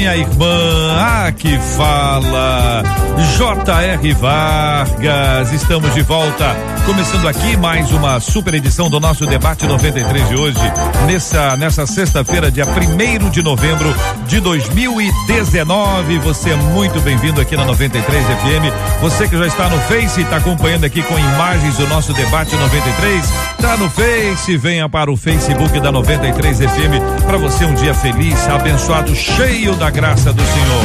Minha irmã. Ah, que fala. J.R. Vargas. Estamos de volta. Começando aqui mais uma super edição do nosso debate 93 de hoje. Nessa, nessa sexta-feira, dia 1 de novembro de 2019. Você é muito bem-vindo aqui na 93 FM. Você que já está no Face, está acompanhando aqui com imagens do nosso debate 93. Está no Face, venha para o Facebook da 93 FM para você um dia feliz, abençoado, cheio da graça do Senhor.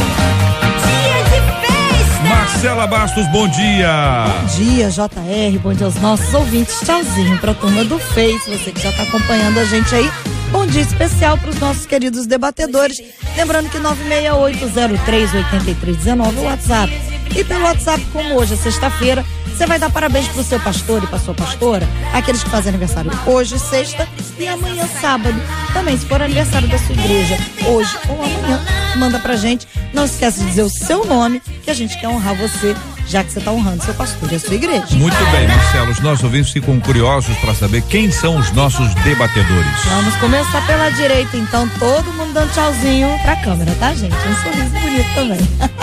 Marcela Bastos, bom dia. Bom dia, JR, bom dia aos nossos ouvintes. Tchauzinho pra turma do Face, você que já tá acompanhando a gente aí. Bom dia especial para os nossos queridos debatedores. Lembrando que 968038319 é o WhatsApp. E pelo WhatsApp, como hoje é sexta-feira, você vai dar parabéns pro seu pastor e pra sua pastora, aqueles que fazem aniversário hoje, sexta, e amanhã, sábado. Também, se for aniversário da sua igreja, hoje ou amanhã, manda pra gente. Não esqueça de dizer o seu nome, que a gente quer honrar você já que você está honrando seu pastor e a sua igreja. Muito bem, Marcelo. Os nossos ouvintes ficam curiosos para saber quem são os nossos debatedores. Vamos começar pela direita, então, todo mundo dando tchauzinho pra câmera, tá, gente? Um sorriso bonito também.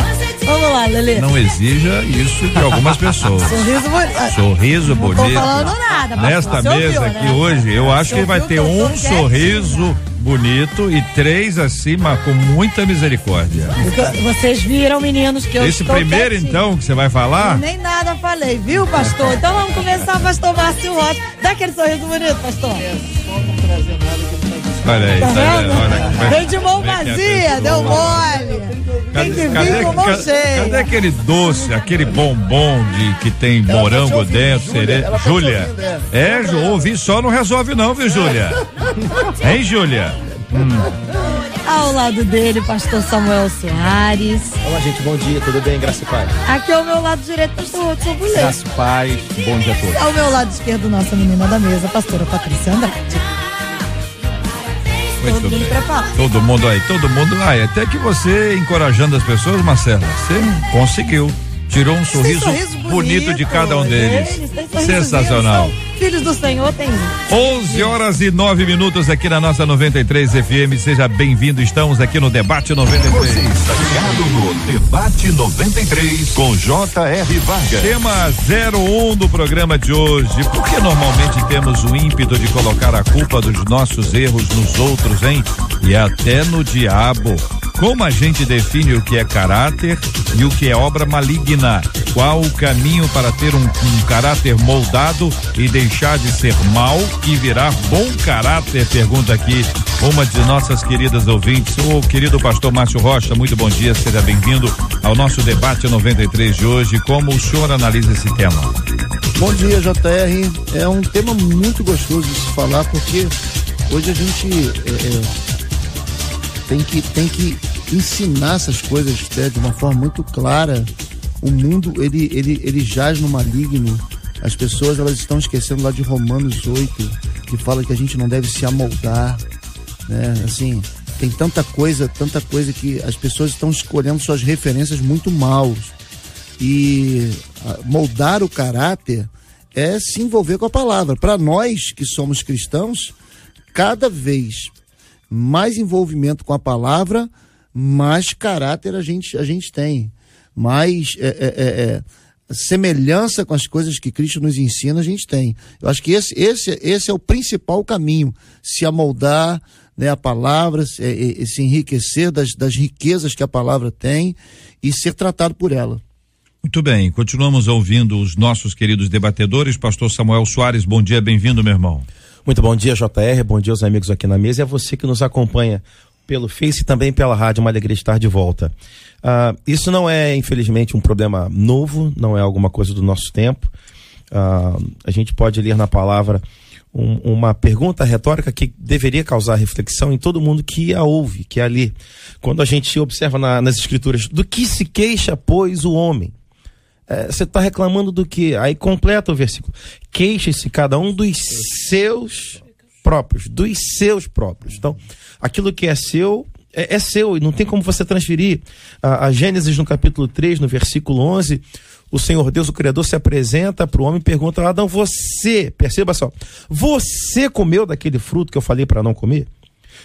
Vamos lá. Não exija isso de algumas pessoas. sorriso bonito. Sorriso bonito. Não tô falando nada. Nesta mesa ouviu, aqui né? hoje, eu acho que vai ter um sorriso bonito e três acima com muita misericórdia. Vocês viram, meninos, que eu Esse primeiro, quietinho. então, que você vai falar? Eu nem nada falei, viu, pastor? Então vamos começar, pastor Márcio Rocha. Dá aquele sorriso bonito, pastor. É, só não trazer nada Olha aí, tá, tá vendo? Olha, Vem de mão vazia, deu mole. Tem que vir com mão cheia. Cadê aquele doce, aquele bombom de, que tem morango dentro, cereja? Júlia. É, Ju, ouvir só não resolve não, viu, Júlia? Hein, Júlia? Hum. Ao lado dele, pastor Samuel Soares. Olá, gente, bom dia, tudo bem? Graça e paz. Aqui ao meu lado direito, pastor Bulê. Graça e paz, bom dia a todos. Ao meu lado esquerdo, nossa menina da mesa, pastora Patrícia Andrade. Muito bem. Todo mundo aí, todo mundo aí. Até que você, encorajando as pessoas, Marcela, você conseguiu. Tirou um sorriso, sorriso bonito, bonito, de cada um deles. Sensacional. Filhos do Senhor tem 11 horas e 9 minutos aqui na nossa 93 FM. Seja bem-vindo. Estamos aqui no Debate 93. Você está ligado no Debate 93 com J.R. Vargas. Tema 01 do programa de hoje. Por que normalmente temos o ímpeto de colocar a culpa dos nossos erros nos outros, hein? E até no diabo. Como a gente define o que é caráter e o que é obra maligna? Qual o caminho para ter um, um caráter moldado e deixar de ser mal e virar bom caráter? Pergunta aqui uma de nossas queridas ouvintes, o querido pastor Márcio Rocha. Muito bom dia, seja bem-vindo ao nosso debate 93 de hoje. Como o senhor analisa esse tema? Bom dia, JR. É um tema muito gostoso de se falar porque hoje a gente é, é, tem que tem que ensinar essas coisas né, de uma forma muito clara. O mundo, ele, ele, ele jaz no maligno. As pessoas, elas estão esquecendo lá de Romanos 8, que fala que a gente não deve se amoldar, né? Assim, tem tanta coisa, tanta coisa que as pessoas estão escolhendo suas referências muito maus. E moldar o caráter é se envolver com a palavra. Para nós que somos cristãos, cada vez mais envolvimento com a palavra, mais caráter a gente, a gente tem, mais é, é, é, é, semelhança com as coisas que Cristo nos ensina a gente tem. Eu acho que esse, esse, esse é o principal caminho, se amoldar né, a palavra, se, é, é, se enriquecer das, das riquezas que a palavra tem e ser tratado por ela. Muito bem, continuamos ouvindo os nossos queridos debatedores. Pastor Samuel Soares, bom dia, bem-vindo, meu irmão. Muito bom dia, JR, bom dia aos amigos aqui na mesa e a você que nos acompanha pelo Face e também pela rádio. Uma alegria estar de volta. Uh, isso não é, infelizmente, um problema novo, não é alguma coisa do nosso tempo. Uh, a gente pode ler na palavra um, uma pergunta retórica que deveria causar reflexão em todo mundo que a ouve, que a lê. Quando a gente observa na, nas escrituras, do que se queixa, pois, o homem? É, você está reclamando do que? Aí completa o versículo. Queixe-se cada um dos seus próprios, dos seus próprios. Então, aquilo que é seu é, é seu e não tem como você transferir. A, a, Gênesis no capítulo 3, no versículo 11, o Senhor Deus, o Criador, se apresenta para o homem e pergunta: Adão, você, perceba só, você comeu daquele fruto que eu falei para não comer?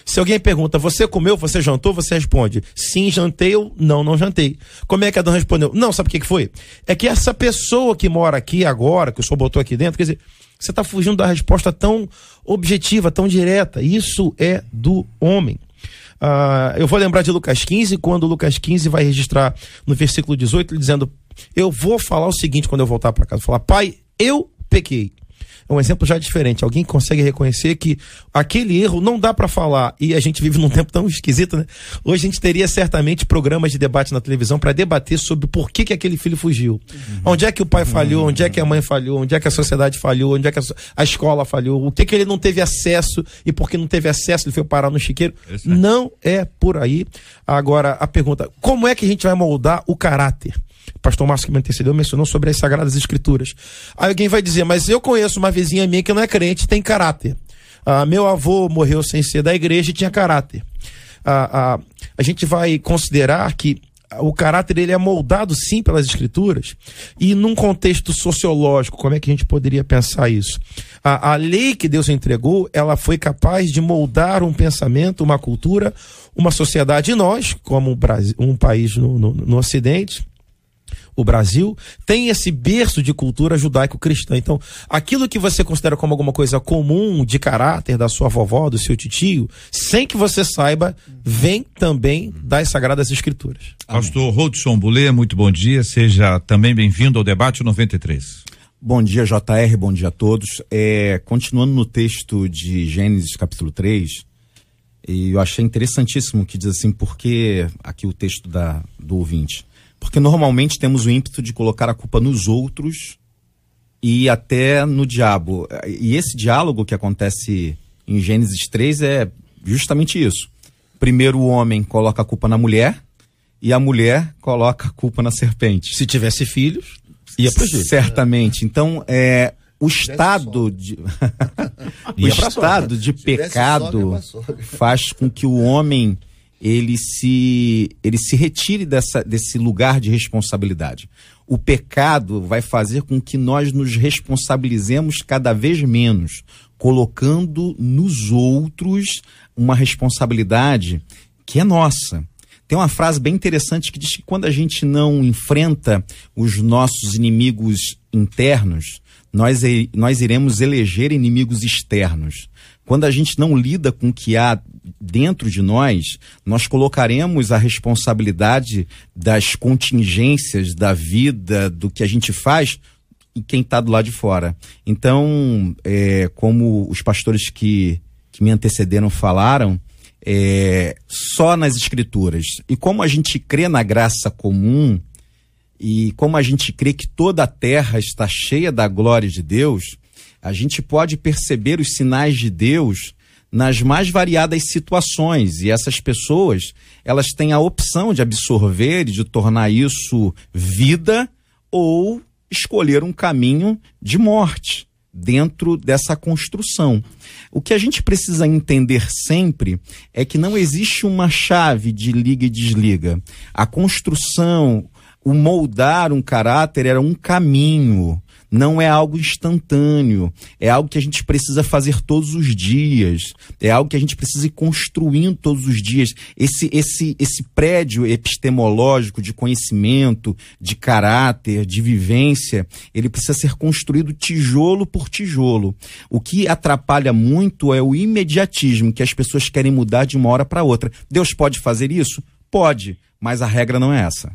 Se alguém pergunta, você comeu, você jantou, você responde, sim, jantei ou não, não jantei. Como é que Adão respondeu? Não, sabe o que foi? É que essa pessoa que mora aqui agora, que o senhor botou aqui dentro, quer dizer, você está fugindo da resposta tão objetiva, tão direta. Isso é do homem. Uh, eu vou lembrar de Lucas 15, quando Lucas 15 vai registrar no versículo 18, dizendo: Eu vou falar o seguinte quando eu voltar para casa: falar, Pai, eu pequei é um exemplo já diferente. Alguém consegue reconhecer que aquele erro não dá para falar. E a gente vive num tempo tão esquisito, né? Hoje a gente teria certamente programas de debate na televisão para debater sobre por que, que aquele filho fugiu. Uhum. Onde é que o pai falhou, uhum. onde é que a mãe falhou, onde é que a sociedade falhou, onde é que a, a escola falhou, o que, que ele não teve acesso e por que não teve acesso ele foi parar no chiqueiro. Não é por aí. Agora, a pergunta: como é que a gente vai moldar o caráter? O pastor Márcio que me antecedeu mencionou sobre as Sagradas Escrituras. Aí alguém vai dizer, mas eu conheço uma vizinha minha que não é crente tem caráter. Ah, meu avô morreu sem ser da igreja e tinha caráter. Ah, ah, a gente vai considerar que o caráter ele é moldado sim pelas escrituras e num contexto sociológico como é que a gente poderia pensar isso a, a lei que Deus entregou ela foi capaz de moldar um pensamento uma cultura uma sociedade e nós como um, Brasil, um país no, no, no Ocidente o Brasil tem esse berço de cultura judaico-cristã. Então, aquilo que você considera como alguma coisa comum de caráter da sua vovó, do seu tio, sem que você saiba, vem também das Sagradas Escrituras. Pastor Rodson Bulê, muito bom dia. Seja também bem-vindo ao debate 93. Bom dia, JR, bom dia a todos. É, continuando no texto de Gênesis, capítulo 3, e eu achei interessantíssimo que diz assim, porque aqui o texto da, do ouvinte. Porque normalmente temos o ímpeto de colocar a culpa nos outros e até no diabo. E esse diálogo que acontece em Gênesis 3 é justamente isso. Primeiro o homem coloca a culpa na mulher e a mulher coloca a culpa na serpente. Se tivesse filhos, ia fugir. Certamente. Então, é, o estado de o estado de pecado faz com que o homem ele se, ele se retire dessa, desse lugar de responsabilidade. O pecado vai fazer com que nós nos responsabilizemos cada vez menos, colocando nos outros uma responsabilidade que é nossa. Tem uma frase bem interessante que diz que quando a gente não enfrenta os nossos inimigos internos, nós, nós iremos eleger inimigos externos. Quando a gente não lida com o que há dentro de nós, nós colocaremos a responsabilidade das contingências da vida, do que a gente faz, em quem está do lado de fora. Então, é, como os pastores que, que me antecederam falaram, é, só nas escrituras. E como a gente crê na graça comum, e como a gente crê que toda a terra está cheia da glória de Deus, a gente pode perceber os sinais de Deus nas mais variadas situações e essas pessoas elas têm a opção de absorver e de tornar isso vida ou escolher um caminho de morte dentro dessa construção. O que a gente precisa entender sempre é que não existe uma chave de liga e desliga. A construção, o moldar um caráter era um caminho não é algo instantâneo, é algo que a gente precisa fazer todos os dias, é algo que a gente precisa ir construindo todos os dias. Esse, esse, esse prédio epistemológico de conhecimento, de caráter, de vivência, ele precisa ser construído tijolo por tijolo. O que atrapalha muito é o imediatismo, que as pessoas querem mudar de uma hora para outra. Deus pode fazer isso? Pode, mas a regra não é essa.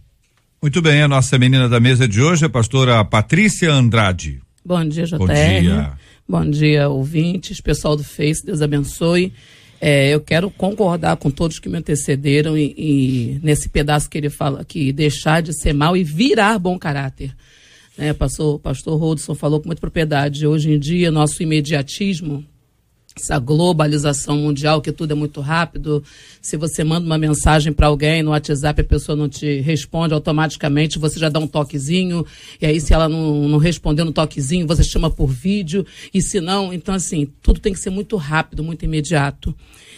Muito bem, a nossa menina da mesa de hoje é a pastora Patrícia Andrade. Bom dia, JR. Bom dia. Bom dia, ouvintes, pessoal do Face, Deus abençoe. É, eu quero concordar com todos que me antecederam e, e, nesse pedaço que ele fala que deixar de ser mal e virar bom caráter. É, pastor, pastor Rodson falou com muita propriedade. Hoje em dia, nosso imediatismo essa globalização mundial, que tudo é muito rápido. Se você manda uma mensagem para alguém no WhatsApp, a pessoa não te responde automaticamente, você já dá um toquezinho, e aí se ela não, não responder no toquezinho, você chama por vídeo, e se não, então assim, tudo tem que ser muito rápido, muito imediato.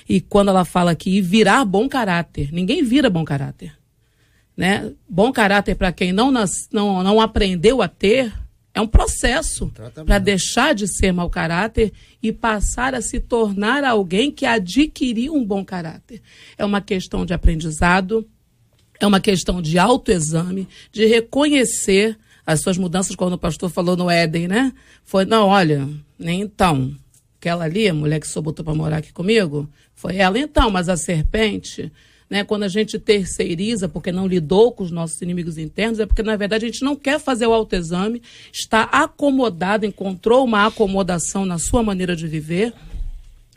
E quando ela fala aqui, virar bom caráter, ninguém vira bom caráter. Né? Bom caráter para quem não, nas, não, não aprendeu a ter, é um processo para deixar de ser mau caráter e passar a se tornar alguém que adquiriu um bom caráter. É uma questão de aprendizado, é uma questão de autoexame, de reconhecer as suas mudanças, quando o pastor falou no Éden, né? Foi, não, olha, nem então. Aquela ali, a mulher que só botou para morar aqui comigo, foi ela então, mas a serpente né? Quando a gente terceiriza porque não lidou com os nossos inimigos internos, é porque, na verdade, a gente não quer fazer o autoexame, está acomodado, encontrou uma acomodação na sua maneira de viver,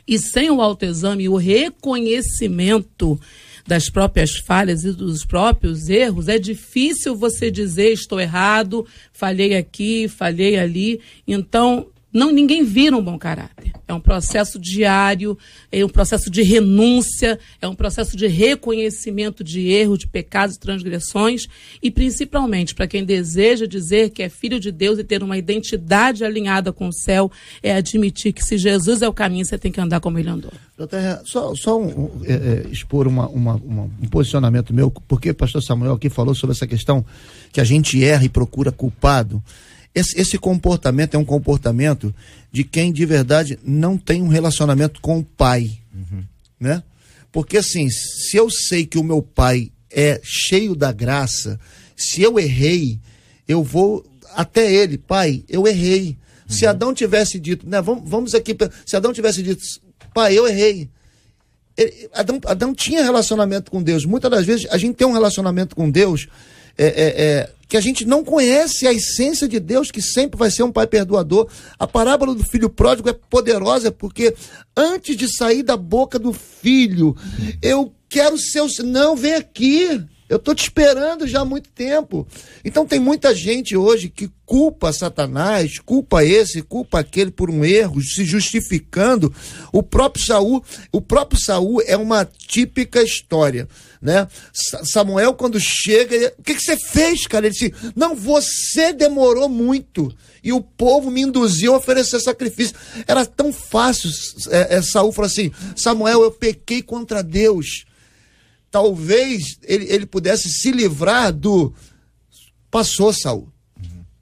e sem o autoexame e o reconhecimento das próprias falhas e dos próprios erros, é difícil você dizer estou errado, falhei aqui, falhei ali. Então, não ninguém vira um bom caráter. É um processo diário, é um processo de renúncia, é um processo de reconhecimento de erro, de pecados e transgressões, e principalmente para quem deseja dizer que é filho de Deus e ter uma identidade alinhada com o céu, é admitir que se Jesus é o caminho, você tem que andar como ele andou. Só, só um, é, é, expor uma, uma, uma, um posicionamento meu, porque o pastor Samuel aqui falou sobre essa questão que a gente erra e procura culpado. Esse, esse, comportamento é um comportamento de quem de verdade não tem um relacionamento com o pai, uhum. né? Porque assim, se eu sei que o meu pai é cheio da graça, se eu errei, eu vou até ele, pai, eu errei. Uhum. Se Adão tivesse dito, né, vamos, vamos aqui, se Adão tivesse dito, pai, eu errei. Ele, Adão, Adão tinha relacionamento com Deus. Muitas das vezes a gente tem um relacionamento com Deus é, é, é, que a gente não conhece a essência de Deus, que sempre vai ser um pai perdoador. A parábola do filho pródigo é poderosa porque antes de sair da boca do filho, eu quero ser o. Não, vem aqui. Eu estou te esperando já há muito tempo. Então tem muita gente hoje que culpa Satanás, culpa esse, culpa aquele por um erro, se justificando. O próprio Saul, o próprio Saul é uma típica história, né? Samuel quando chega, o que, que você fez, cara? Ele disse: "Não, você demorou muito." e o povo me induziu a oferecer sacrifício. Era tão fácil. É, é, Saul falou assim: Samuel, eu pequei contra Deus talvez ele, ele pudesse se livrar do. Passou, Saul.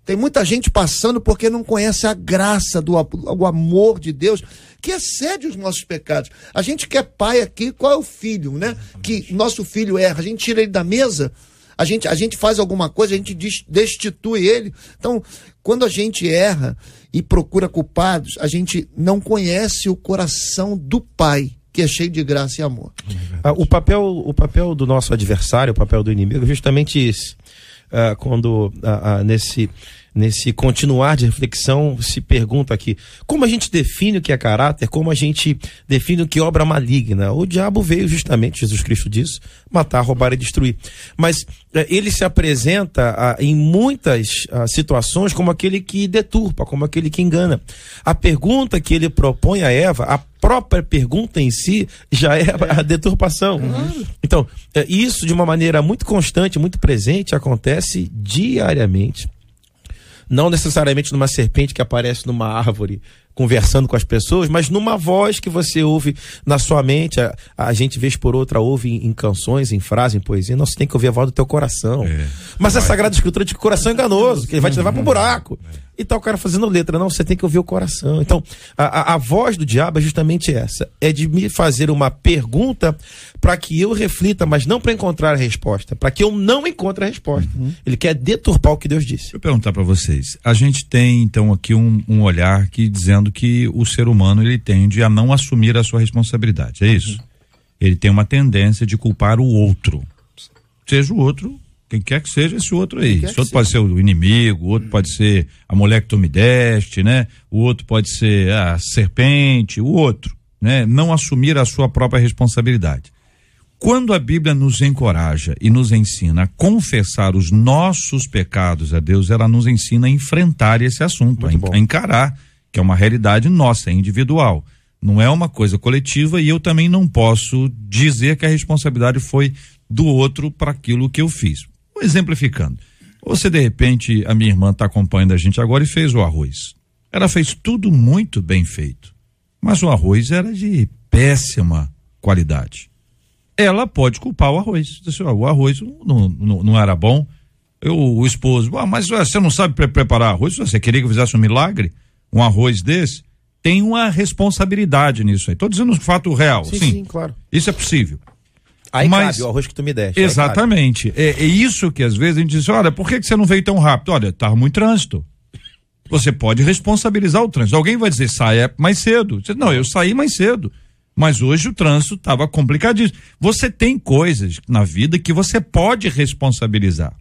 Tem muita gente passando porque não conhece a graça do o amor de Deus que excede os nossos pecados. A gente quer pai aqui, qual é o filho, né? Que nosso filho erra, a gente tira ele da mesa, a gente, a gente faz alguma coisa, a gente destitui ele. Então, quando a gente erra e procura culpados, a gente não conhece o coração do pai que é cheio de graça e amor. Ah, o, papel, o papel do nosso adversário, o papel do inimigo, é justamente isso. Ah, quando ah, nesse nesse continuar de reflexão, se pergunta aqui: como a gente define o que é caráter, como a gente define o que é obra maligna? O diabo veio justamente, Jesus Cristo disse, matar, roubar e destruir. Mas eh, ele se apresenta em muitas situações como aquele que deturpa, como aquele que engana. A pergunta que ele propõe a Eva, a própria pergunta em si já é a deturpação. Uhum. Então, eh, isso de uma maneira muito constante, muito presente, acontece diariamente não necessariamente numa serpente que aparece numa árvore conversando com as pessoas, mas numa voz que você ouve na sua mente, a, a gente vez por outra ouve em, em, canções, em frases, em poesia, não, você tem que ouvir a voz do teu coração. É. Mas a Sagrada Escritura diz que o coração é enganoso, que ele vai te levar para o buraco. É. E tá o cara fazendo letra, não, você tem que ouvir o coração. Então, a, a, a voz do diabo é justamente essa, é de me fazer uma pergunta para que eu reflita, mas não para encontrar a resposta, para que eu não encontre a resposta. Uhum. Ele quer deturpar o que Deus disse. Deixa eu perguntar para vocês. A gente tem então aqui um, um olhar que dizendo que o ser humano ele tende a não assumir a sua responsabilidade, é isso? Uhum. Ele tem uma tendência de culpar o outro. Seja o outro, quem quer que seja esse outro aí. Esse outro pode ser o inimigo, o outro pode ser a mulher que tu me deste, né? O outro pode ser a serpente, o outro, né? Não assumir a sua própria responsabilidade. Quando a Bíblia nos encoraja e nos ensina a confessar os nossos pecados a Deus, ela nos ensina a enfrentar esse assunto, a, a encarar que é uma realidade nossa, é individual. Não é uma coisa coletiva e eu também não posso dizer que a responsabilidade foi do outro para aquilo que eu fiz. Exemplificando. Você, de repente, a minha irmã está acompanhando a gente agora e fez o arroz. Ela fez tudo muito bem feito. Mas o arroz era de péssima qualidade. Ela pode culpar o arroz. o arroz não, não, não era bom. Eu, o esposo, ah, mas você não sabe pre preparar arroz? Você queria que eu fizesse um milagre? Um arroz desse? Tem uma responsabilidade nisso aí. Estou dizendo um fato real. Sim, sim, sim, claro. Isso é possível. Aí Mas, cabe o arroz que tu me deste. Exatamente. É, é, isso que às vezes a gente diz, olha, por que, que você não veio tão rápido? Olha, estava muito trânsito. Você pode responsabilizar o trânsito. Alguém vai dizer, saia mais cedo. Você, não, eu saí mais cedo. Mas hoje o trânsito estava complicadíssimo. Você tem coisas na vida que você pode responsabilizar.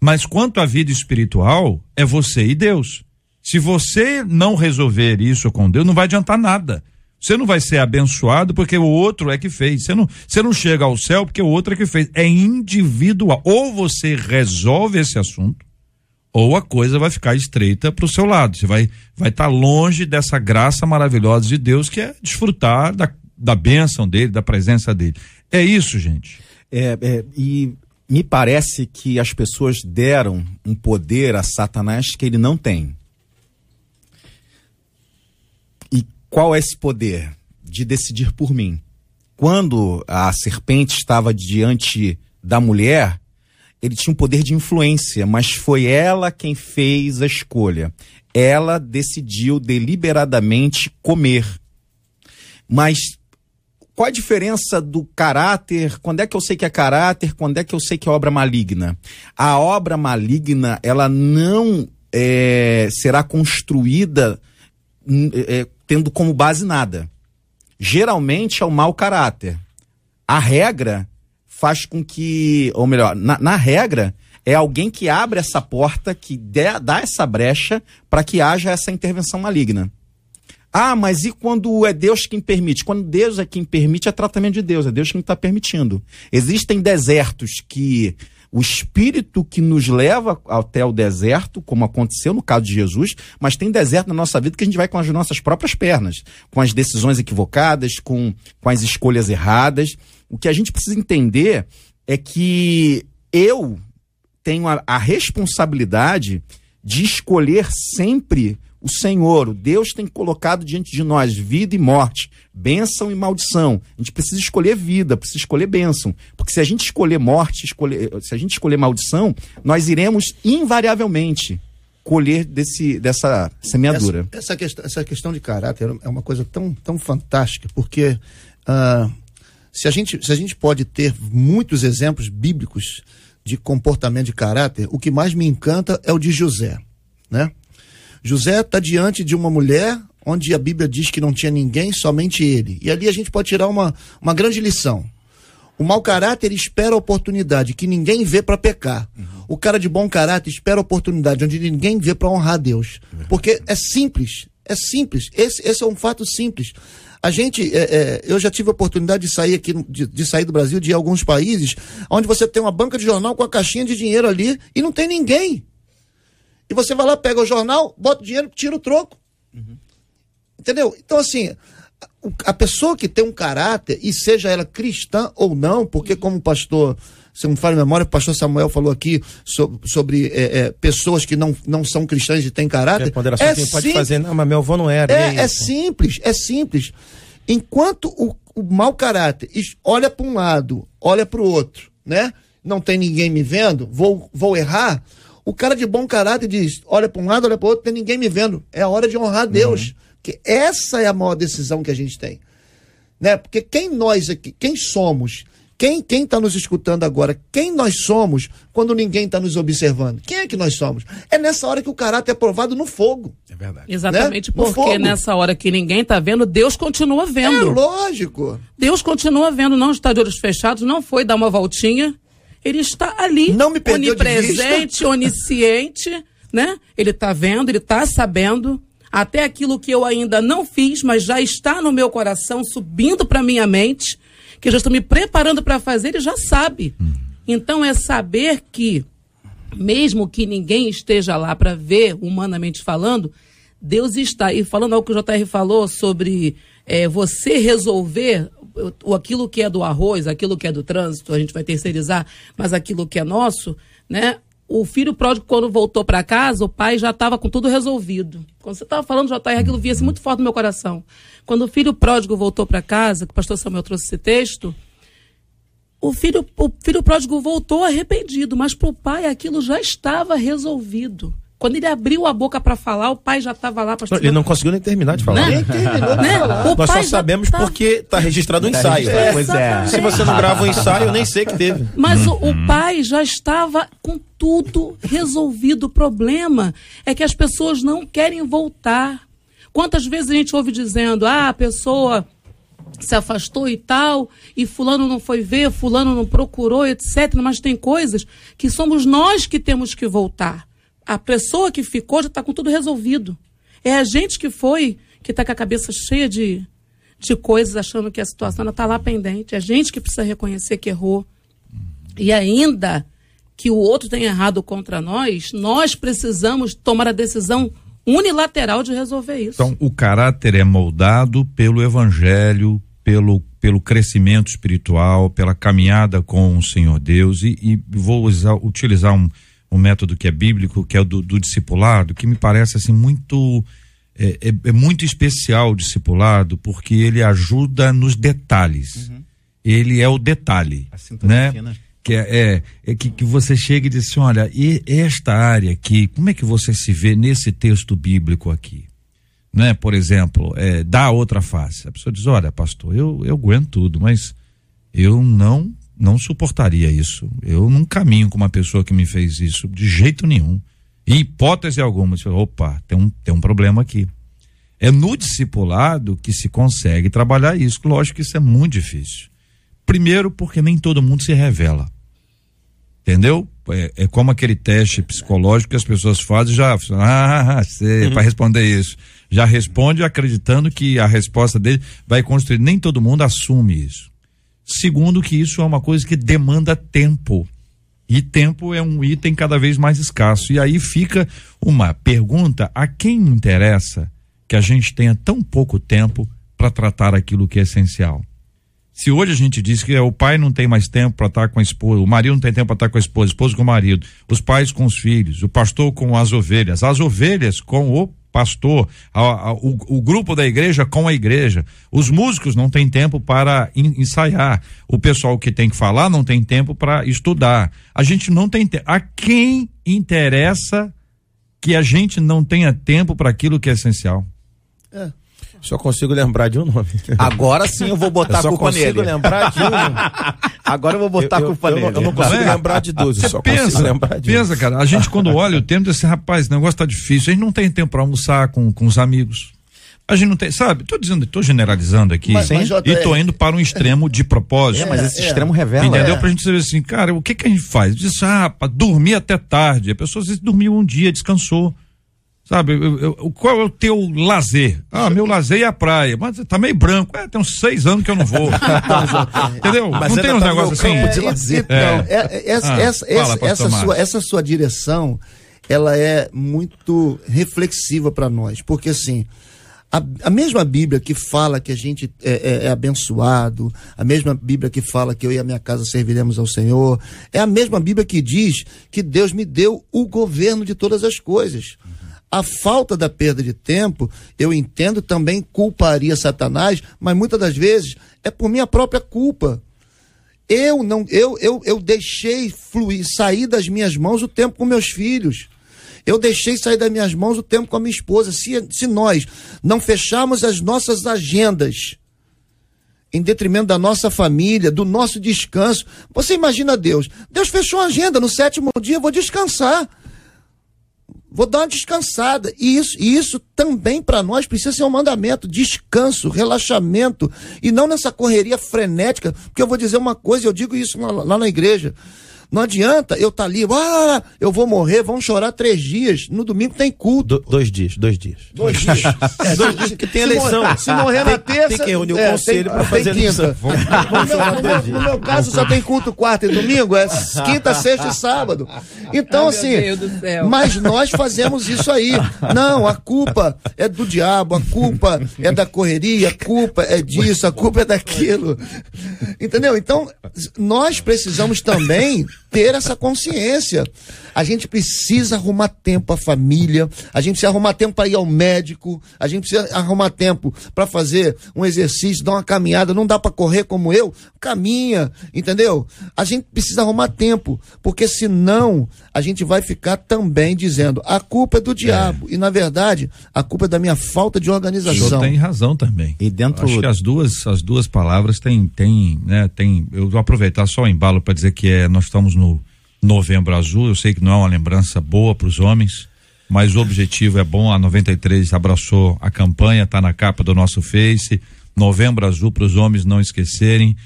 Mas quanto à vida espiritual, é você e Deus. Se você não resolver isso com Deus, não vai adiantar nada. Você não vai ser abençoado porque o outro é que fez. Você não, você não chega ao céu porque o outro é que fez. É individual. Ou você resolve esse assunto, ou a coisa vai ficar estreita para o seu lado. Você vai estar vai tá longe dessa graça maravilhosa de Deus que é desfrutar da, da bênção dele, da presença dele. É isso, gente. É, é, e me parece que as pessoas deram um poder a Satanás que ele não tem. Qual é esse poder? De decidir por mim. Quando a serpente estava diante da mulher, ele tinha um poder de influência, mas foi ela quem fez a escolha. Ela decidiu deliberadamente comer. Mas qual a diferença do caráter? Quando é que eu sei que é caráter? Quando é que eu sei que é obra maligna? A obra maligna, ela não é, será construída é, tendo como base nada. Geralmente é o mau caráter. A regra faz com que, ou melhor, na, na regra, é alguém que abre essa porta, que dê, dá essa brecha para que haja essa intervenção maligna. Ah, mas e quando é Deus quem permite? Quando Deus é quem permite, é tratamento de Deus, é Deus quem está permitindo. Existem desertos que o espírito que nos leva até o deserto, como aconteceu no caso de Jesus, mas tem deserto na nossa vida que a gente vai com as nossas próprias pernas, com as decisões equivocadas, com, com as escolhas erradas. O que a gente precisa entender é que eu tenho a, a responsabilidade de escolher sempre o Senhor, o Deus tem colocado diante de nós vida e morte, bênção e maldição. A gente precisa escolher vida, precisa escolher bênção. Porque se a gente escolher morte, escolher, se a gente escolher maldição, nós iremos invariavelmente colher desse, dessa semeadura. Essa, essa, questão, essa questão de caráter é uma coisa tão, tão fantástica, porque uh, se, a gente, se a gente pode ter muitos exemplos bíblicos de comportamento de caráter, o que mais me encanta é o de José, né? José está diante de uma mulher onde a Bíblia diz que não tinha ninguém, somente ele. E ali a gente pode tirar uma, uma grande lição. O mau caráter espera a oportunidade que ninguém vê para pecar. Uhum. O cara de bom caráter espera a oportunidade onde ninguém vê para honrar a Deus. Porque é simples, é simples. Esse, esse é um fato simples. A gente, é, é, eu já tive a oportunidade de sair aqui, de, de, sair do Brasil, de ir a alguns países, onde você tem uma banca de jornal com a caixinha de dinheiro ali e não tem ninguém. E você vai lá, pega o jornal, bota o dinheiro, tira o troco. Uhum. Entendeu? Então, assim, a pessoa que tem um caráter, e seja ela cristã ou não, porque como o pastor, se não falo memória, o pastor Samuel falou aqui sobre, sobre é, é, pessoas que não, não são cristãs e têm caráter. É, é pode fazer, não, mas meu avô não era. É, é simples, é simples. Enquanto o, o mau caráter olha para um lado, olha para o outro, né? Não tem ninguém me vendo, vou, vou errar o cara de bom caráter diz: olha para um lado, olha para o outro, tem ninguém me vendo. É a hora de honrar Deus. Uhum. Que essa é a maior decisão que a gente tem. Né? Porque quem nós aqui, quem somos, quem quem está nos escutando agora, quem nós somos quando ninguém está nos observando? Quem é que nós somos? É nessa hora que o caráter é provado no fogo. É verdade. Exatamente, né? porque nessa hora que ninguém está vendo, Deus continua vendo. É lógico. Deus continua vendo, não está de olhos fechados, não foi dar uma voltinha ele está ali, não me onipresente, onisciente, né? Ele está vendo, ele está sabendo. Até aquilo que eu ainda não fiz, mas já está no meu coração, subindo para minha mente, que eu já estou me preparando para fazer, ele já sabe. Então é saber que, mesmo que ninguém esteja lá para ver, humanamente falando, Deus está. E falando ao que o JR falou sobre é, você resolver o, aquilo que é do arroz, aquilo que é do trânsito, a gente vai terceirizar, mas aquilo que é nosso, né? O filho pródigo, quando voltou para casa, o pai já estava com tudo resolvido. Quando você estava falando, JR, aquilo via-se muito forte no meu coração. Quando o filho pródigo voltou para casa, que o pastor Samuel trouxe esse texto, o filho, o filho pródigo voltou arrependido, mas para o pai aquilo já estava resolvido. Quando ele abriu a boca para falar, o pai já estava lá. Pastor. Ele não conseguiu nem terminar de falar. Né? Nem terminou né? Nós só sabemos tá... porque está registrado o tá ensaio. É, pois é. Se você não grava o ensaio, eu nem sei que teve. Mas o, o pai já estava com tudo resolvido. O problema é que as pessoas não querem voltar. Quantas vezes a gente ouve dizendo, ah, a pessoa se afastou e tal, e fulano não foi ver, fulano não procurou, etc. Mas tem coisas que somos nós que temos que voltar a pessoa que ficou já está com tudo resolvido. É a gente que foi, que está com a cabeça cheia de, de coisas, achando que a situação está lá pendente. É a gente que precisa reconhecer que errou. E ainda que o outro tenha errado contra nós, nós precisamos tomar a decisão unilateral de resolver isso. Então, o caráter é moldado pelo evangelho, pelo, pelo crescimento espiritual, pela caminhada com o Senhor Deus. E, e vou usar, utilizar um, um método que é bíblico, que é o do, do discipulado, que me parece assim muito é, é, é, muito especial o discipulado, porque ele ajuda nos detalhes. Uhum. Ele é o detalhe, né? Fina. Que é, é, é, que, que você chega e diz assim, olha, e esta área aqui, como é que você se vê nesse texto bíblico aqui? Né? Por exemplo, é, dá outra face. A pessoa diz, olha, pastor, eu, eu aguento tudo, mas eu não não suportaria isso. Eu não caminho com uma pessoa que me fez isso de jeito nenhum. Em hipótese alguma, opa, tem um, tem um problema aqui. É no discipulado que se consegue trabalhar isso. Lógico que isso é muito difícil. Primeiro, porque nem todo mundo se revela. Entendeu? É, é como aquele teste psicológico que as pessoas fazem já. Ah, sei, uhum. para responder isso. Já responde acreditando que a resposta dele vai construir. Nem todo mundo assume isso. Segundo, que isso é uma coisa que demanda tempo. E tempo é um item cada vez mais escasso. E aí fica uma pergunta: a quem interessa que a gente tenha tão pouco tempo para tratar aquilo que é essencial? Se hoje a gente diz que é, o pai não tem mais tempo para estar com a esposa, o marido não tem tempo para estar com a esposa, a esposa com o marido, os pais com os filhos, o pastor com as ovelhas, as ovelhas com o pastor, a, a, o, o, grupo da igreja com a igreja. Os músicos não têm tempo para ensaiar. O pessoal que tem que falar não tem tempo para estudar. A gente não tem tempo. A quem interessa que a gente não tenha tempo para aquilo que é essencial? É. Só consigo lembrar de um nome. Agora sim eu vou botar eu a culpa nele. Só consigo lembrar de um. Agora eu vou botar eu, a culpa eu, nele. Eu, não consigo é? lembrar de dois, Você só pensa, lembrar de Pensa, um. cara, a gente quando olha o tempo diz assim, rapaz, o negócio tá difícil. A gente não tem tempo para almoçar com, com os amigos. A gente não tem, sabe? Tô dizendo, tô generalizando aqui mas, mas, e tô indo para um extremo de propósito. É, mas esse é, extremo revela. Entendeu? É. Pra gente saber assim, cara, o que que a gente faz? Diz, ah, pra dormir até tarde. A pessoa às vezes dormiu um dia, descansou. Sabe, eu, eu, qual é o teu lazer? Ah, meu lazer é a praia. Mas tá meio branco. É, tem uns seis anos que eu não vou. Entendeu? Mas não tem uns tá negócios assim? De lazer. É. Não, é, é, essa, ah, essa, fala, essa, essa, sua, essa sua direção, ela é muito reflexiva para nós. Porque assim, a, a, mesma Bíblia que fala que a gente é, é, é, abençoado, a mesma Bíblia que fala que eu e a minha casa serviremos ao Senhor, é a mesma Bíblia que diz que Deus me deu o governo de todas as coisas. A falta da perda de tempo, eu entendo, também culparia Satanás, mas muitas das vezes é por minha própria culpa. Eu não, eu, eu, eu deixei fluir, sair das minhas mãos o tempo com meus filhos. Eu deixei sair das minhas mãos o tempo com a minha esposa. Se, se nós não fecharmos as nossas agendas em detrimento da nossa família, do nosso descanso, você imagina Deus. Deus fechou a agenda, no sétimo dia eu vou descansar. Vou dar uma descansada. E isso, e isso também para nós precisa ser um mandamento: descanso, relaxamento, e não nessa correria frenética. Porque eu vou dizer uma coisa, eu digo isso lá, lá na igreja. Não adianta eu estar tá ali, ah, eu vou morrer, vão chorar três dias. No domingo tem culto. Do, dois dias, dois dias. Dois dias. é, dois dias que tem eleição. Morrer, se morrer na terça. Tem que reunir o é, conselho para fazer quinta. No meu, no, no meu caso, só tem culto quarta e domingo, é quinta, sexta e sábado. Então, Ai, assim, mas nós fazemos isso aí. Não, a culpa é do diabo, a culpa é da correria, a culpa é disso, a culpa é daquilo. Entendeu? Então, nós precisamos também ter essa consciência. A gente precisa arrumar tempo à família, a gente precisa arrumar tempo para ir ao médico, a gente precisa arrumar tempo para fazer um exercício, dar uma caminhada. Não dá para correr como eu? Caminha, entendeu? A gente precisa arrumar tempo, porque senão a gente vai ficar também dizendo a culpa é do diabo. É. E na verdade, a culpa é da minha falta de organização. O tem razão também. E dentro Acho que as duas, as duas palavras têm, têm, né, tem, eu vou aproveitar só o embalo para dizer que é, nós estamos no Novembro Azul. Eu sei que não é uma lembrança boa para os homens, mas o objetivo é bom. A 93 abraçou a campanha, está na capa do nosso Face. Novembro Azul para os homens não esquecerem.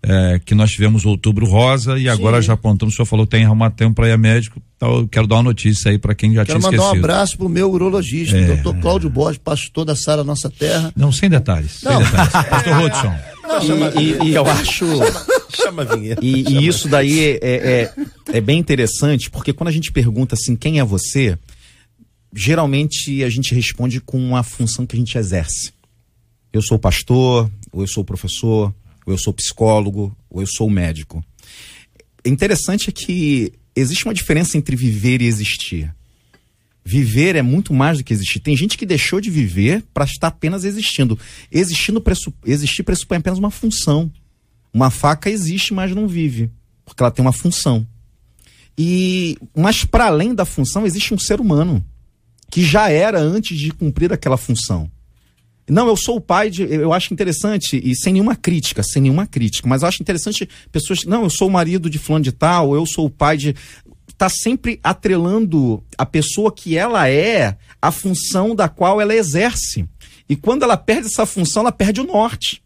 É, que nós tivemos outubro rosa e Sim. agora já apontamos, o senhor falou tem arrumar tempo para ir a médico, então eu quero dar uma notícia aí para quem já quero tinha esquecido. Quero mandar um abraço pro meu urologista, é, doutor. Cláudio Borges, pastor da Sara Nossa Terra. Não, sem detalhes, não. sem detalhes. pastor Hudson. Não, e, e, e eu acho Chama a vinheta. E, e isso daí é, é, é, é bem interessante, porque quando a gente pergunta assim, quem é você? Geralmente a gente responde com a função que a gente exerce. Eu sou pastor, ou eu sou professor, ou eu sou psicólogo, ou eu sou médico. Interessante é que existe uma diferença entre viver e existir. Viver é muito mais do que existir. Tem gente que deixou de viver para estar apenas existindo. Existindo pressup... Existir pressupõe apenas uma função. Uma faca existe, mas não vive, porque ela tem uma função. E mas para além da função existe um ser humano que já era antes de cumprir aquela função. Não, eu sou o pai de. Eu acho interessante, e sem nenhuma crítica, sem nenhuma crítica, mas eu acho interessante pessoas. Não, eu sou o marido de fulano de tal, eu sou o pai de. Está sempre atrelando a pessoa que ela é à função da qual ela exerce. E quando ela perde essa função, ela perde o norte.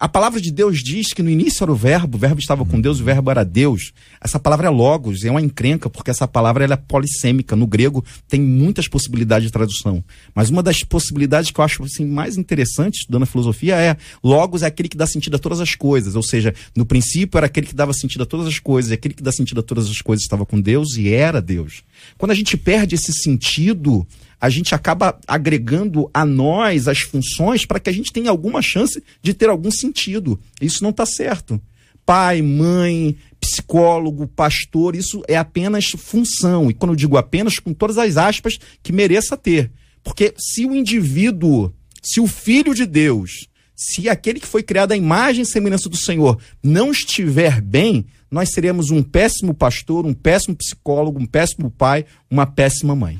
A palavra de Deus diz que no início era o verbo, o verbo estava com Deus, o verbo era Deus. Essa palavra é logos, é uma encrenca, porque essa palavra é polissêmica. No grego tem muitas possibilidades de tradução. Mas uma das possibilidades que eu acho assim, mais interessante, estudando a filosofia, é logos é aquele que dá sentido a todas as coisas. Ou seja, no princípio era aquele que dava sentido a todas as coisas, e aquele que dá sentido a todas as coisas estava com Deus e era Deus. Quando a gente perde esse sentido, a gente acaba agregando a nós as funções para que a gente tenha alguma chance de ter algum sentido. Isso não está certo. Pai, mãe, psicólogo, pastor, isso é apenas função. E quando eu digo apenas, com todas as aspas que mereça ter. Porque se o indivíduo, se o filho de Deus, se aquele que foi criado à imagem e semelhança do Senhor não estiver bem, nós seremos um péssimo pastor, um péssimo psicólogo, um péssimo pai, uma péssima mãe.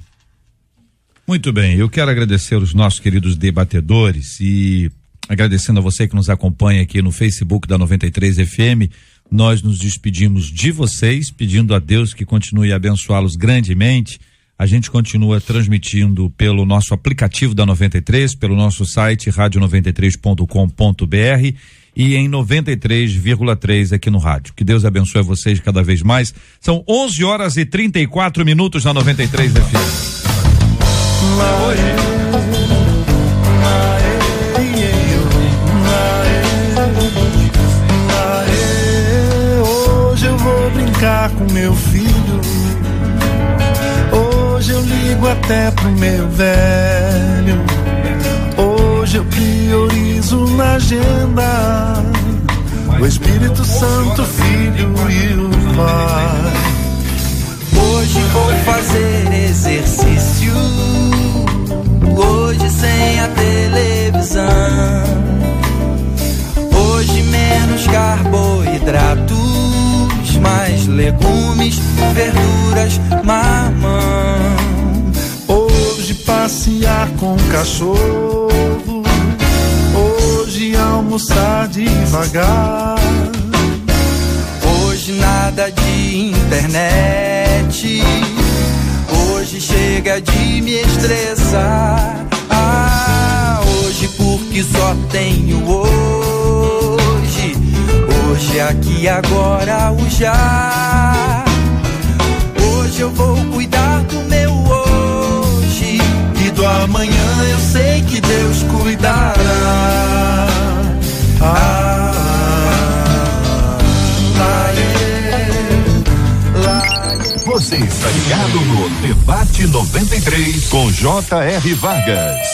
Muito bem, eu quero agradecer os nossos queridos debatedores e agradecendo a você que nos acompanha aqui no Facebook da 93 FM. Nós nos despedimos de vocês, pedindo a Deus que continue a abençoá-los grandemente. A gente continua transmitindo pelo nosso aplicativo da 93, pelo nosso site radio93.com.br e em 93,3 aqui no rádio. Que Deus abençoe vocês cada vez mais. São 11 horas e 34 minutos na 93 FM. Hoje eu vou brincar com meu filho. Hoje eu ligo até pro meu velho. Hoje eu priorizo na agenda o Espírito Santo, Filho e o Pai. Hoje vou fazer exercício. Hoje sem a televisão. Hoje menos carboidratos, mais legumes, verduras, mamão. Hoje passear com o cachorro. Hoje almoçar devagar Nada de internet. Hoje chega de me estressar. Ah, hoje porque só tenho hoje. Hoje aqui agora o já. hoje eu vou cuidar do meu hoje. E do amanhã eu sei que Deus cuidará. Ligado no Debate 93 com J.R. Vargas.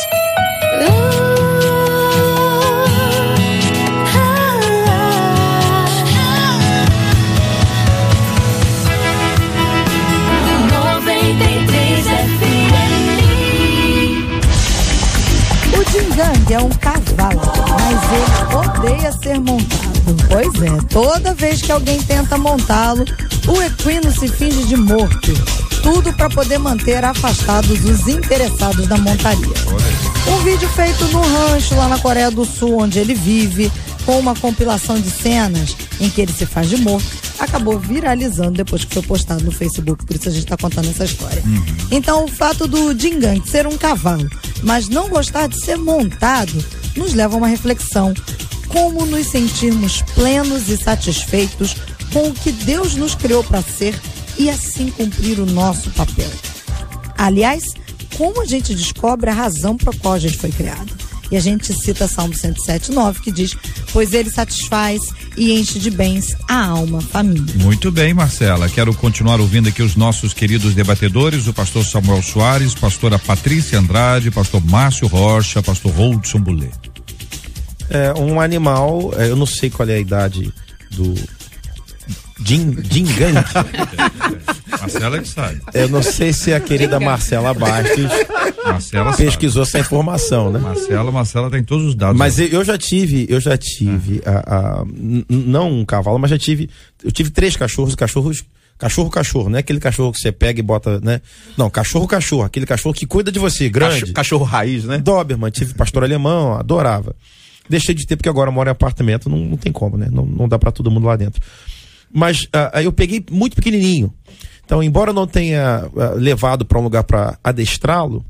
O Dingang é um cavalo, mas ele odeia ser montado. Pois é, toda vez que alguém tenta montá-lo, o equino se finge de morto. Tudo para poder manter afastados os interessados da montaria. Um vídeo feito no rancho lá na Coreia do Sul, onde ele vive, com uma compilação de cenas em que ele se faz de morto, acabou viralizando depois que foi postado no Facebook, por isso a gente está contando essa história. Então, o fato do Dingang ser um cavalo, mas não gostar de ser montado, nos leva a uma reflexão. Como nos sentirmos plenos e satisfeitos com o que Deus nos criou para ser e assim cumprir o nosso papel. Aliás, como a gente descobre a razão para qual a gente foi criado? E a gente cita Salmo 107,9 que diz: Pois ele satisfaz e enche de bens a alma, família. Muito bem, Marcela. Quero continuar ouvindo aqui os nossos queridos debatedores, o pastor Samuel Soares, pastora Patrícia Andrade, pastor Márcio Rocha, pastor Holdson Bulê. É um animal, é, eu não sei qual é a idade do Jingang. Marcela que sabe. Eu não sei se a querida Marcela Bastos Marcela sabe. pesquisou essa informação, né? Marcela, Marcela tem todos os dados. Mas eu, eu já tive, eu já tive, a, a- não um cavalo, mas já tive, eu tive três cachorros, cachorros, cachorro, cachorro, não é aquele cachorro que você pega e bota, né? Não, cachorro, cachorro, aquele cachorro que cuida de você, grande. Cachorro, cachorro raiz, né? Doberman, tive pastor alemão, adorava. Deixei de ter porque agora moro em apartamento, não, não tem como, né? Não, não dá pra todo mundo lá dentro. Mas aí eu peguei muito pequenininho. Então, embora não tenha ah, levado para um lugar para adestrá-lo,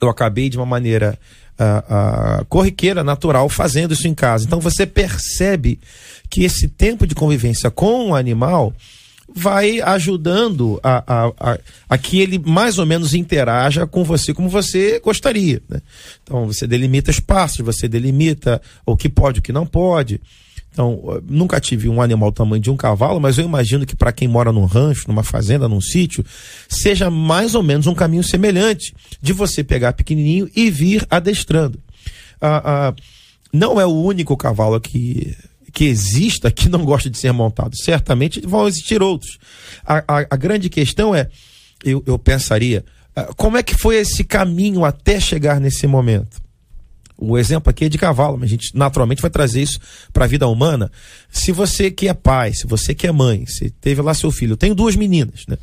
eu acabei de uma maneira ah, corriqueira, natural, fazendo isso em casa. Então você percebe que esse tempo de convivência com o animal vai ajudando a, a, a, a que ele mais ou menos interaja com você como você gostaria. né? Então você delimita espaços, você delimita o que pode, o que não pode. Então, nunca tive um animal do tamanho de um cavalo, mas eu imagino que para quem mora num rancho, numa fazenda, num sítio, seja mais ou menos um caminho semelhante de você pegar pequenininho e vir adestrando. Ah, ah, não é o único cavalo que, que exista que não gosta de ser montado. Certamente vão existir outros. A, a- a grande questão é, eu, eu pensaria, ah, como é que foi esse caminho até chegar nesse momento? O exemplo aqui é de cavalo, mas a gente naturalmente vai trazer isso para a vida humana. Se você que é pai, se você que é mãe, se teve lá seu filho, eu tenho duas meninas, né?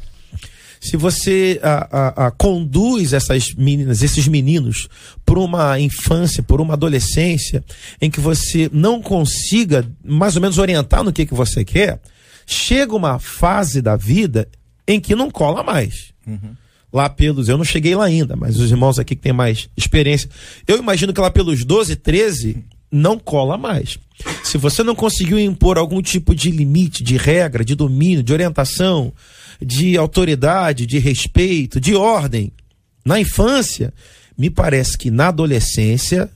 Se você ah, ah, ah, conduz essas meninas, esses meninos, por uma infância, por uma adolescência, em que você não consiga mais ou menos orientar no que, que você quer, chega uma fase da vida em que não cola mais lá pelos. Eu não cheguei lá ainda, mas os irmãos aqui que têm mais experiência. Eu imagino que lá pelos 12, 13, não cola mais. Se você não conseguiu impor algum tipo de limite, de regra, de domínio, de orientação, de autoridade, de respeito, de ordem, na infância, me parece que na adolescência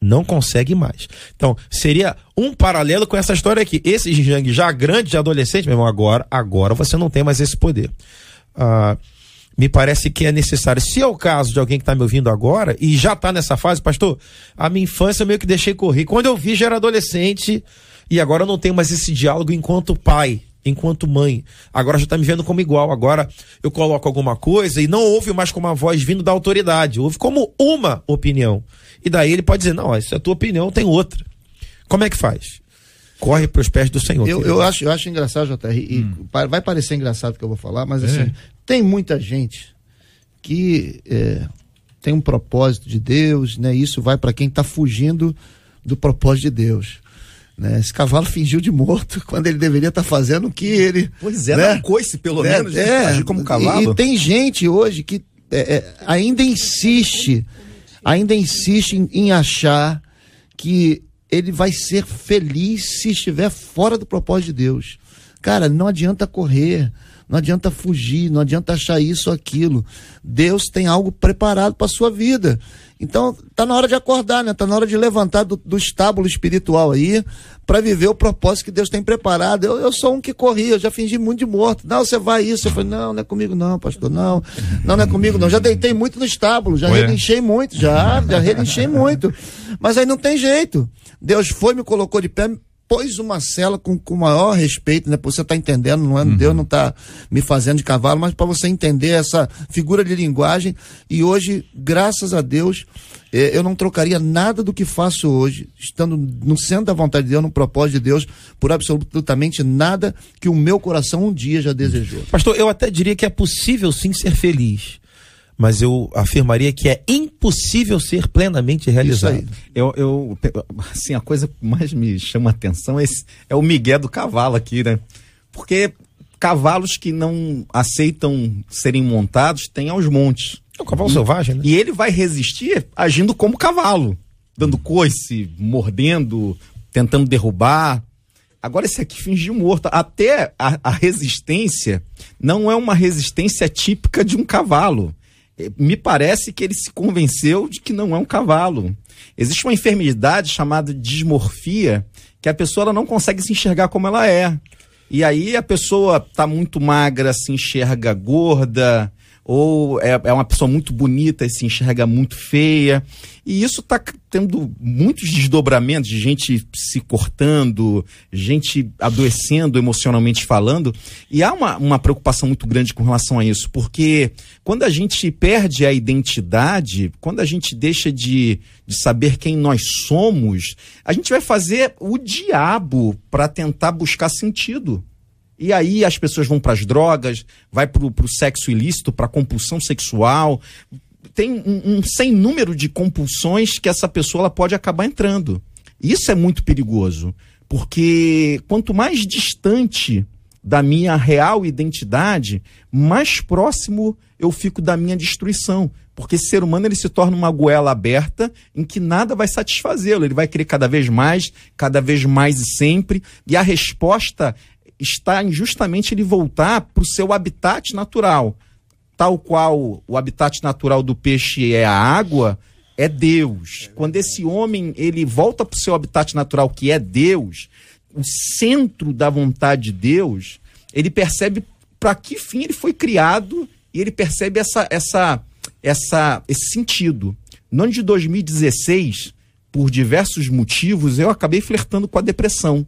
não consegue mais. Então, seria um paralelo com essa história aqui. Esse Jang já grande, já adolescente, meu irmão, agora, agora você não tem mais esse poder. Ah, me parece que é necessário. Se é o caso de alguém que está me ouvindo agora e já está nessa fase, pastor, a minha infância eu meio que deixei correr. Quando eu vi, já era adolescente e agora eu não tenho mais esse diálogo enquanto pai, enquanto mãe. Agora já está me vendo como igual. Agora eu coloco alguma coisa e não ouve mais como uma voz vindo da autoridade, ouve como uma opinião. E daí ele pode dizer: não, essa é a tua opinião, tem outra. Como é que faz? Corre para os pés do Senhor. Eu, eu, acho, eu acho engraçado, JR, e pa- vai parecer engraçado o que eu vou falar, mas assim, tem muita gente que é, tem um propósito de Deus, né? Isso vai para quem está fugindo do propósito de Deus. Né? Esse cavalo fingiu de morto quando ele deveria estar fazendo o que ele. Pois é, né? um coice, pelo né? menos, né? agir como e- cavalo. E, tem gente hoje que é, é, ainda insiste, ainda insiste em, em achar que ele vai ser feliz se estiver fora do propósito de Deus. Cara, não adianta correr. Não adianta fugir, não adianta achar isso ou aquilo. Deus tem algo preparado para sua vida. Então, tá na hora de acordar, né? Tá na hora de levantar do, do estábulo espiritual aí para viver o propósito que Deus tem preparado. Eu, eu sou um que corria, eu já fingi muito de morto. Não, você vai isso. Eu falei, não, não é comigo não, pastor, não. Não, não é comigo não. Já deitei muito no estábulo, já Ué? relinchei muito, já, já relinchei muito. Mas aí não tem jeito. Deus foi, me colocou de pé, pôs uma cela com o maior respeito, né? Pra você tá entendendo, não é? Deus não tá me fazendo de cavalo, mas para você entender essa figura de linguagem. E hoje, graças a Deus, eh, eu não trocaria nada do que faço hoje, estando no centro da vontade de Deus, no propósito de Deus, por absolutamente nada que o meu coração um dia já desejou. Pastor, eu até diria que é possível sim ser feliz, mas eu afirmaria que é impossível ser plenamente realizado. Eu, eu, assim, a coisa que mais me chama a atenção é, esse, é o migué do cavalo aqui, né? Porque cavalos que não aceitam serem montados têm aos montes. É um cavalo selvagem, né? E ele vai resistir agindo como cavalo, dando coice, mordendo, tentando derrubar. Agora esse aqui fingiu morto. Até a, a resistência não é uma resistência típica de um cavalo. Me parece que ele se convenceu de que não é um cavalo. Existe uma enfermidade chamada dismorfia que a pessoa não consegue se enxergar como ela é. E aí a pessoa tá muito magra, se enxerga gorda, ou é, é uma pessoa muito bonita e se enxerga muito feia. E isso está tendo muitos desdobramentos de gente se cortando, gente adoecendo emocionalmente falando. E há uma, uma preocupação muito grande com relação a isso, porque quando a gente perde a identidade, quando a gente deixa de, de saber quem nós somos, a gente vai fazer o diabo para tentar buscar sentido. E aí as pessoas vão para as drogas, vai para o sexo ilícito, para compulsão sexual. Tem um, um sem número de compulsões que essa pessoa ela pode acabar entrando. Isso é muito perigoso, porque quanto mais distante da minha real identidade, mais próximo eu fico da minha destruição. Porque esse ser humano ele se torna uma goela aberta em que nada vai satisfazê-lo. Ele vai querer cada vez mais, cada vez mais e sempre. E a resposta está em justamente ele voltar para o seu habitat natural. Tal qual o habitat natural do peixe é a água, é Deus. Quando esse homem ele volta para o seu habitat natural, que é Deus, o centro da vontade de Deus, ele percebe para que fim ele foi criado e ele percebe essa, essa, essa, esse sentido. No ano de 2016, por diversos motivos, eu acabei flertando com a depressão.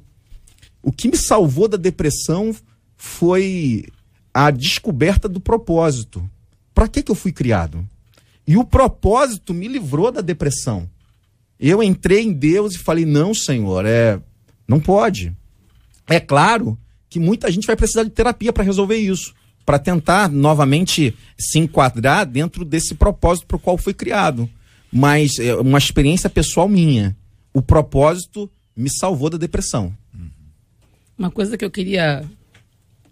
O que me salvou da depressão foi a descoberta do propósito. Para que, que eu fui criado? E o propósito me livrou da depressão. Eu entrei em Deus e falei: não, Senhor, é, não pode. É claro que muita gente vai precisar de terapia para resolver isso, para tentar novamente se enquadrar dentro desse propósito para o qual foi criado. Mas é uma experiência pessoal minha. O propósito me salvou da depressão. Uma coisa que eu queria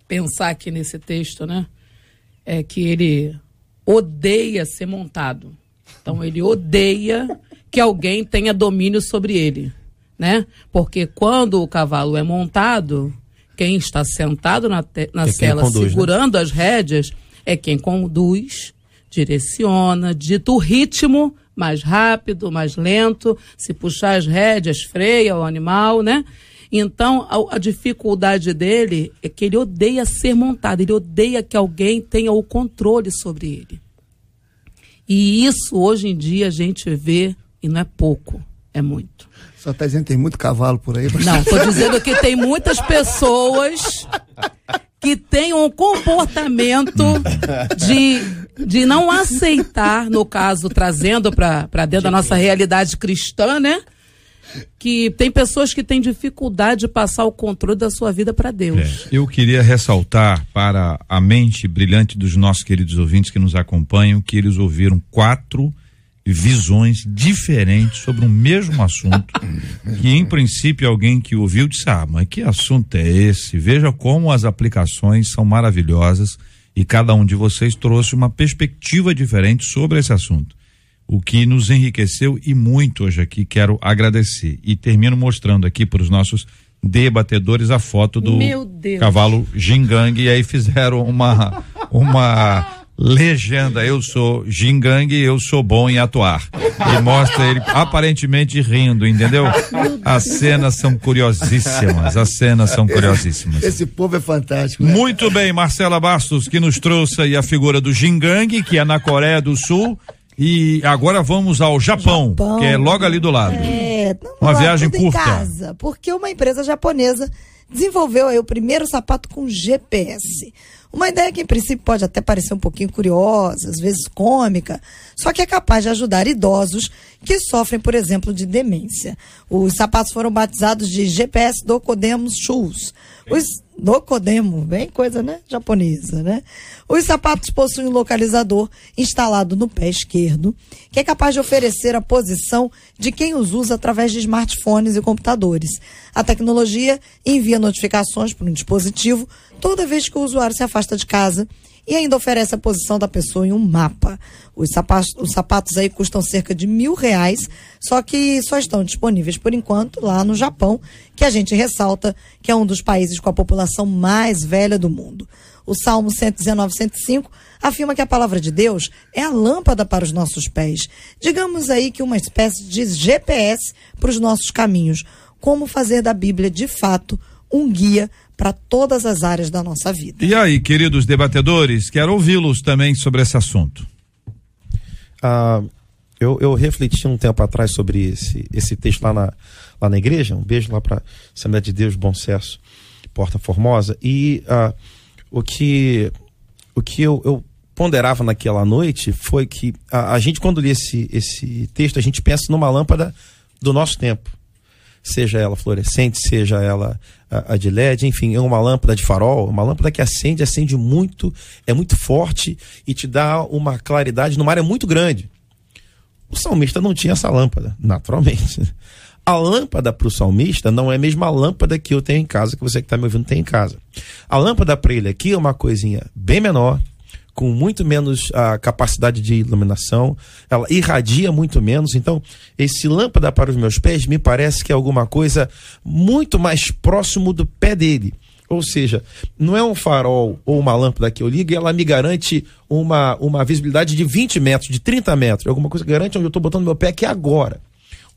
pensar aqui nesse texto, né? É que ele odeia ser montado. Então ele odeia que alguém tenha domínio sobre ele, né? Porque quando o cavalo é montado, quem está sentado na, na É cela conduz, né? segurando as rédeas é quem conduz, direciona, dita o ritmo mais rápido, mais lento, se puxar as rédeas, freia o animal, né? Então, a, a dificuldade dele é que ele odeia ser montado, ele odeia que alguém tenha o controle sobre ele. E isso hoje em dia a gente vê, e não é pouco, é muito. Só tá dizendo que tem muito cavalo por aí. Não, estou dizendo que tem muitas pessoas que têm um comportamento de, de não aceitar, no caso, trazendo para dentro da nossa realidade cristã, né? Que tem pessoas que têm dificuldade de passar o controle da sua vida para Deus. É, eu queria ressaltar para a mente brilhante dos nossos queridos ouvintes que nos acompanham que eles ouviram quatro visões diferentes sobre o mesmo assunto. que em princípio alguém que ouviu disse: Ah, mas que assunto é esse? Veja como as aplicações são maravilhosas e cada um de vocês trouxe uma perspectiva diferente sobre esse assunto. O que nos enriqueceu e muito hoje aqui, quero agradecer. E termino mostrando aqui para os nossos debatedores a foto do cavalo gingangue e aí fizeram uma uma legenda, eu sou gingangue, eu sou bom em atuar. E mostra ele aparentemente rindo, entendeu? As cenas são curiosíssimas, as cenas são curiosíssimas. Esse povo é fantástico. Né? Muito bem, Marcela Bastos, que nos trouxe aí a figura do gingangue, que é na Coreia do Sul. E agora vamos ao Japão, Japão. que é logo ali do lado. É, uma viagem curta. Casa, porque uma empresa japonesa desenvolveu aí o primeiro sapato com GPS. Uma ideia que, em princípio, pode até parecer um pouquinho curiosa, às vezes cômica, só que é capaz de ajudar idosos que sofrem, por exemplo, de demência. Os sapatos foram batizados de GPS Docodemos Shoes. Os Docodemo, bem coisa, né? Japonesa, né? Os sapatos possuem um localizador instalado no pé esquerdo, que é capaz de oferecer a posição de quem os usa através de smartphones e computadores. A tecnologia envia notificações para um dispositivo toda vez que o usuário se afasta de casa e ainda oferece a posição da pessoa em um mapa. Os sapatos, os sapatos aí custam cerca de mil reais, só que só estão disponíveis por enquanto lá no Japão, que a gente ressalta que é um dos países com a população mais velha do mundo. O Salmo 119, 105 afirma que a palavra de Deus é a lâmpada para os nossos pés. Digamos aí que uma espécie de GPS para os nossos caminhos. Como fazer da Bíblia, de fato, um guia para todas as áreas da nossa vida. E aí, queridos debatedores, quero ouvi-los também sobre esse assunto. Ah, eu, eu, refleti um tempo atrás sobre esse, esse texto lá na, lá na igreja. Um beijo lá para Assembleia de Deus, Bom Sucesso, Porta Formosa. E ah, o que, o que eu, eu, ponderava naquela noite foi que a, a gente, quando lê esse, esse texto, a gente pensa numa lâmpada do nosso tempo seja ela fluorescente, seja ela a, de LED, enfim, é uma lâmpada de farol, uma lâmpada que acende, acende muito, é muito forte e te dá uma claridade numa área muito grande. O salmista não tinha essa lâmpada, naturalmente. A lâmpada para o salmista não é a mesma lâmpada que eu tenho em casa, que você que está me ouvindo tem em casa. A lâmpada para ele aqui é uma coisinha bem menor, com muito menos a capacidade de iluminação, ela irradia muito menos. Então, esse lâmpada para os meus pés me parece que é alguma coisa muito mais próximo do pé dele. Ou seja, não é um farol ou uma lâmpada que eu ligo e ela me garante uma, uma visibilidade de 20 metros, de 30 metros. É alguma coisa que garante onde eu estou botando meu pé aqui agora.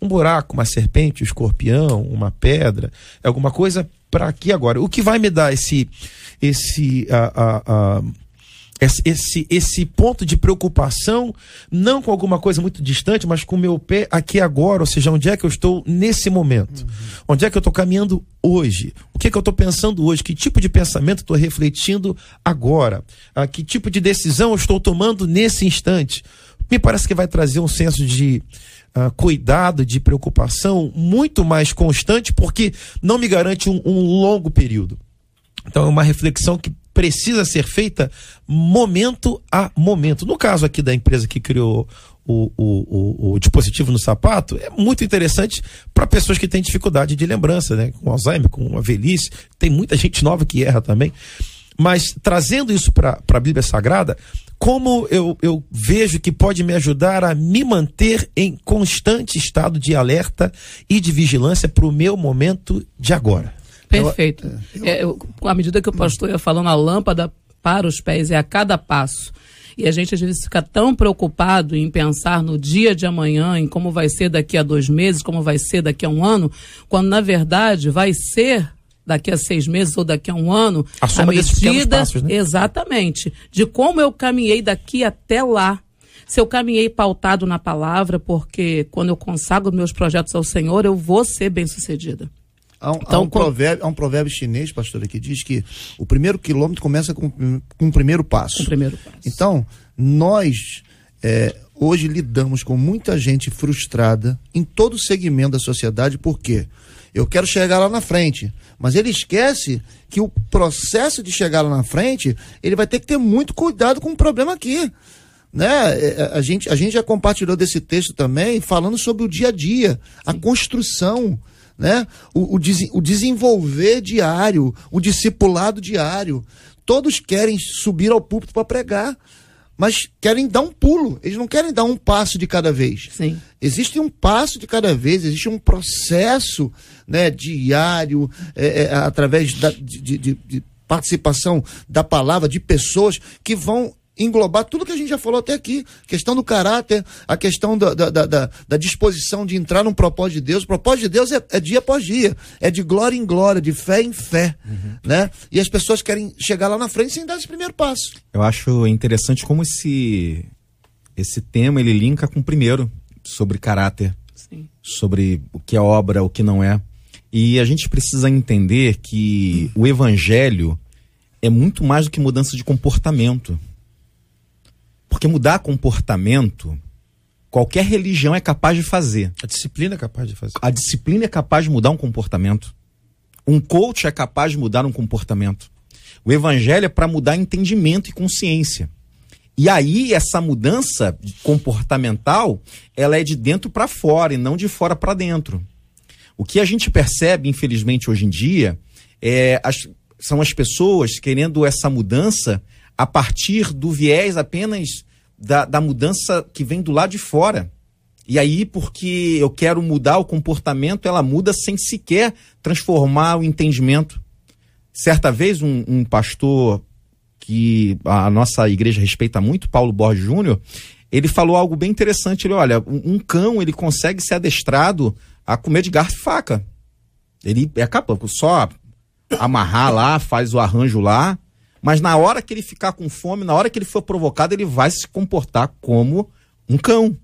Um buraco, uma serpente, um escorpião, uma pedra, é alguma coisa para aqui agora. O que vai me dar esse, esse uh, uh, uh, esse, esse ponto de preocupação, não com alguma coisa muito distante, mas com o meu pé aqui agora, ou seja, onde é que eu estou nesse momento? Uhum. Onde é que eu estou caminhando hoje? O que é que eu estou pensando hoje? Que tipo de pensamento estou refletindo agora? Ah, que tipo de decisão eu estou tomando nesse instante? Me parece que vai trazer um senso de uh, cuidado, de preocupação muito mais constante, porque não me garante um, um longo período. Então é uma reflexão que precisa ser feita momento a momento. No caso aqui da empresa que criou o, o, o, o dispositivo no sapato, é muito interessante para pessoas que têm dificuldade de lembrança, né? Com Alzheimer, com a velhice. Tem muita gente nova que erra também. Mas trazendo isso para a Bíblia Sagrada, como eu, eu vejo que pode me ajudar a me manter em constante estado de alerta e de vigilância para o meu momento de agora. Perfeito. Eu, é, eu, à medida que o pastor ia falando, a lâmpada para os pés é a cada passo. E a gente às vezes fica tão preocupado em pensar no dia de amanhã, em como vai ser daqui a dois meses, como vai ser daqui a um ano, quando na verdade vai ser daqui a seis meses ou daqui a um ano, a, a medida passos, né? exatamente de como eu caminhei daqui até lá. Se eu caminhei pautado na palavra, porque quando eu consagro meus projetos ao Senhor, eu vou ser bem sucedida. Há um, então, há um, provérbio, há um provérbio chinês, pastor, que diz que o primeiro quilômetro começa com, com o primeiro passo. Com o primeiro passo. Então, nós é, hoje lidamos com muita gente frustrada em todo o segmento da sociedade, por quê? Eu quero chegar lá na frente, mas ele esquece que o processo de chegar lá na frente, ele vai ter que ter muito cuidado com o problema aqui né? É, é, a gente, a gente já compartilhou desse texto também, falando sobre o dia a dia, a construção né? O, o, o desenvolver diário, o discipulado diário. Todos querem subir ao púlpito para pregar, mas querem dar um pulo. Eles não querem dar um passo de cada vez. Sim. Existe um passo de cada vez, existe um processo né, diário, é, é, através da, de, de, de participação da palavra, de pessoas que vão englobar tudo que a gente já falou até aqui. Questão do caráter, a questão da, da, da, da disposição de entrar num propósito de Deus. O propósito de Deus é, é, dia após dia, é de glória em glória, de fé em fé. Uhum. Né? E as pessoas querem chegar lá na frente sem dar esse primeiro passo. Eu acho interessante como esse, esse tema ele linka com o primeiro, sobre caráter. Sim. Sobre o que é obra, o que não é. E a gente precisa entender que o evangelho é muito mais do que mudança de comportamento. Porque mudar comportamento, qualquer religião é capaz de fazer. A disciplina é capaz de fazer. A disciplina é capaz de mudar um comportamento. Um coach é capaz de mudar um comportamento. O evangelho é para mudar entendimento e consciência. E aí essa mudança comportamental, ela é de dentro para fora e não de fora para dentro. O que a gente percebe, infelizmente, hoje em dia, é as, são as pessoas querendo essa mudança a partir do viés apenas da, da mudança que vem do lado de fora. E aí, porque eu quero mudar o comportamento, ela muda sem sequer transformar o entendimento. Certa vez, um, um pastor que a nossa igreja respeita muito, Paulo Borges Júnior, ele falou algo bem interessante. Ele, olha, um, um cão ele consegue ser adestrado a comer de garfo e faca. Ele é capaz, só amarrar lá, faz o arranjo lá, mas na hora que ele ficar com fome, na hora que ele for provocado, ele vai se comportar como um cão.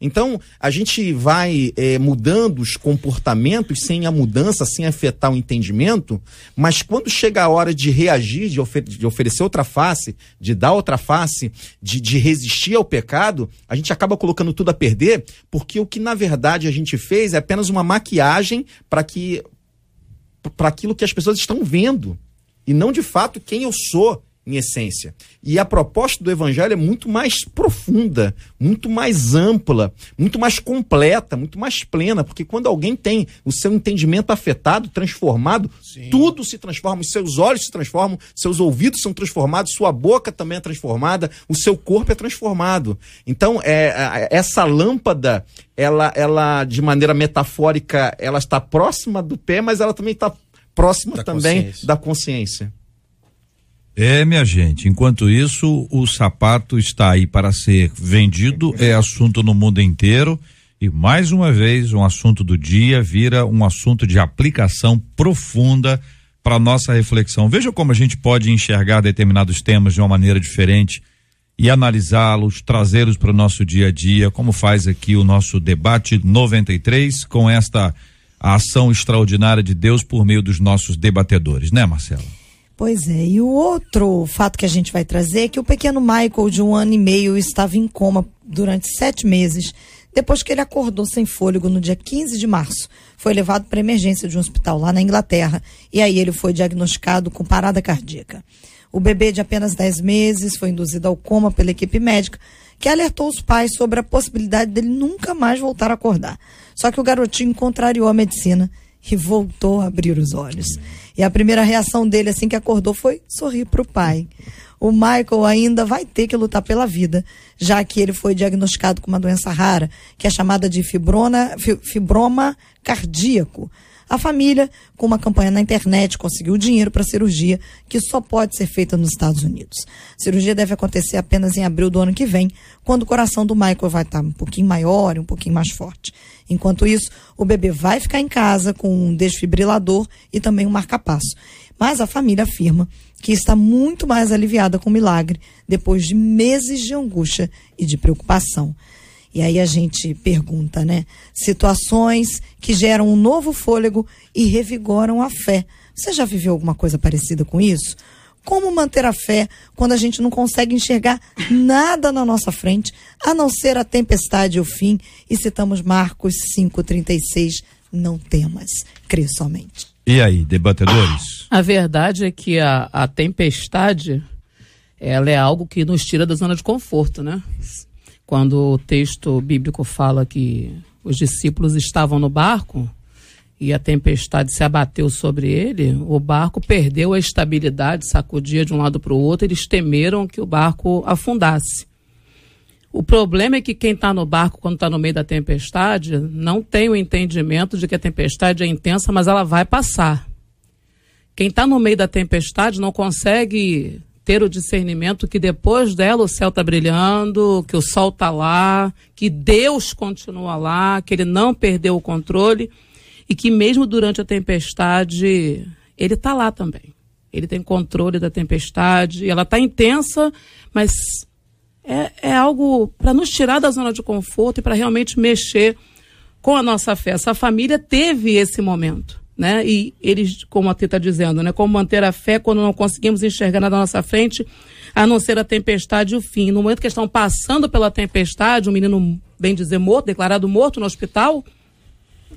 Então, a gente vai é, mudando os comportamentos sem a mudança, sem afetar o entendimento, mas quando chega a hora de reagir, de, ofer de oferecer outra face, de dar outra face, de, de resistir ao pecado, a gente acaba colocando tudo a perder, porque o que na verdade a gente fez é apenas uma maquiagem para que para aquilo que as pessoas estão vendo e não de fato quem eu sou em essência. E a proposta do evangelho é muito mais profunda, muito mais ampla, muito mais completa, muito mais plena, porque quando alguém tem o seu entendimento afetado, transformado, Sim. tudo se transforma, os seus olhos se transformam, seus ouvidos são transformados, sua boca também é transformada, o seu corpo é transformado. Então, é, essa lâmpada, ela, ela de maneira metafórica, ela está próxima do pé, mas ela também está próxima da também consciência. da consciência. É, minha gente, enquanto isso, o sapato está aí para ser vendido, é assunto no mundo inteiro. E mais uma vez, um assunto do dia vira um assunto de aplicação profunda para nossa reflexão. Veja como a gente pode enxergar determinados temas de uma maneira diferente e analisá-los, trazê-los para o nosso dia a dia, como faz aqui o nosso debate 93 com esta ação extraordinária de Deus por meio dos nossos debatedores, né, Marcelo? Pois é, e o outro fato que a gente vai trazer é que o pequeno Michael, de um ano e meio, estava em coma durante sete meses, depois que ele acordou sem fôlego no dia 15 de março. Foi levado para emergência de um hospital lá na Inglaterra e aí ele foi diagnosticado com parada cardíaca. O bebê de apenas 10 meses foi induzido ao coma pela equipe médica, que alertou os pais sobre a possibilidade dele nunca mais voltar a acordar. Só que o garotinho contrariou a medicina e voltou a abrir os olhos. E a primeira reação dele, assim que acordou, foi sorrir para o pai. O Michael ainda vai ter que lutar pela vida, já que ele foi diagnosticado com uma doença rara, que é chamada de fibrona, fibroma cardíaco. A família, com uma campanha na internet, conseguiu dinheiro para a cirurgia, que só pode ser feita nos Estados Unidos. A cirurgia deve acontecer apenas em abril do ano que vem, quando o coração do Michael vai estar um pouquinho maior e um pouquinho mais forte. Enquanto isso, o bebê vai ficar em casa com um desfibrilador e também um marcapasso. Mas a família afirma que está muito mais aliviada com o milagre depois de meses de angústia e de preocupação. E aí a gente pergunta, né? Situações que geram um novo fôlego e revigoram a fé. Você já viveu alguma coisa parecida com isso? Como manter a fé quando a gente não consegue enxergar nada na nossa frente, a não ser a tempestade e o fim? E citamos Marcos 5,36, não temas, crê somente. E aí, debatedores? A verdade é que a, a tempestade, ela é algo que nos tira da zona de conforto, né? Quando o texto bíblico fala que os discípulos estavam no barco, e a tempestade se abateu sobre ele, o barco perdeu a estabilidade, sacudia de um lado para o outro, eles temeram que o barco afundasse. O problema é que quem está no barco, quando está no meio da tempestade, não tem o entendimento de que a tempestade é intensa, mas ela vai passar. Quem está no meio da tempestade não consegue ter o discernimento que depois dela o céu está brilhando, que o sol está lá, que Deus continua lá, que ele não perdeu o controle e que mesmo durante a tempestade ele está lá também. Ele tem controle da tempestade, ela está intensa, mas é, é algo para nos tirar da zona de conforto e para realmente mexer com a nossa fé. Essa família teve esse momento. Né? E eles, como a Tita está dizendo, né? como manter a fé quando não conseguimos enxergar nada na nossa frente, a não ser a tempestade e o fim. No momento que estão passando pela tempestade, um menino, bem dizer, morto, declarado morto no hospital,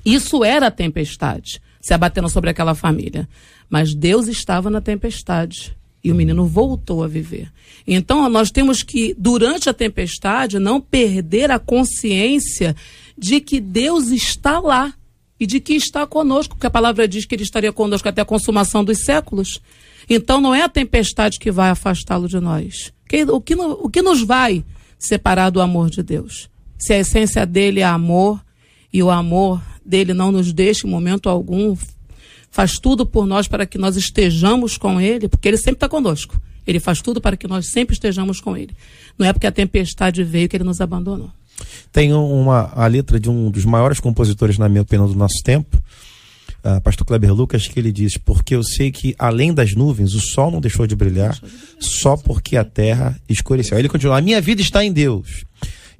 isso era a tempestade, se abatendo sobre aquela família. Mas Deus estava na tempestade. E o menino voltou a viver. Então, nós temos que, durante a tempestade, não perder a consciência de que Deus está lá e de que está conosco, porque a palavra diz que ele estaria conosco até a consumação dos séculos. Então, não é a tempestade que vai afastá-lo de nós. O que, o que nos vai separar do amor de Deus? Se a essência dele é amor e o amor dele não nos deixa em momento algum faz tudo por nós para que nós estejamos com Ele, porque Ele sempre está conosco. Ele faz tudo para que nós sempre estejamos com Ele. Não é porque a tempestade veio que Ele nos abandonou. Tem uma a letra de um dos maiores compositores, na minha opinião, do nosso tempo, uh, pastor Kleber Lucas, que ele diz: Porque eu sei que além das nuvens, o sol não deixou de brilhar, só porque a terra escureceu. Aí ele continua: A minha vida está em Deus.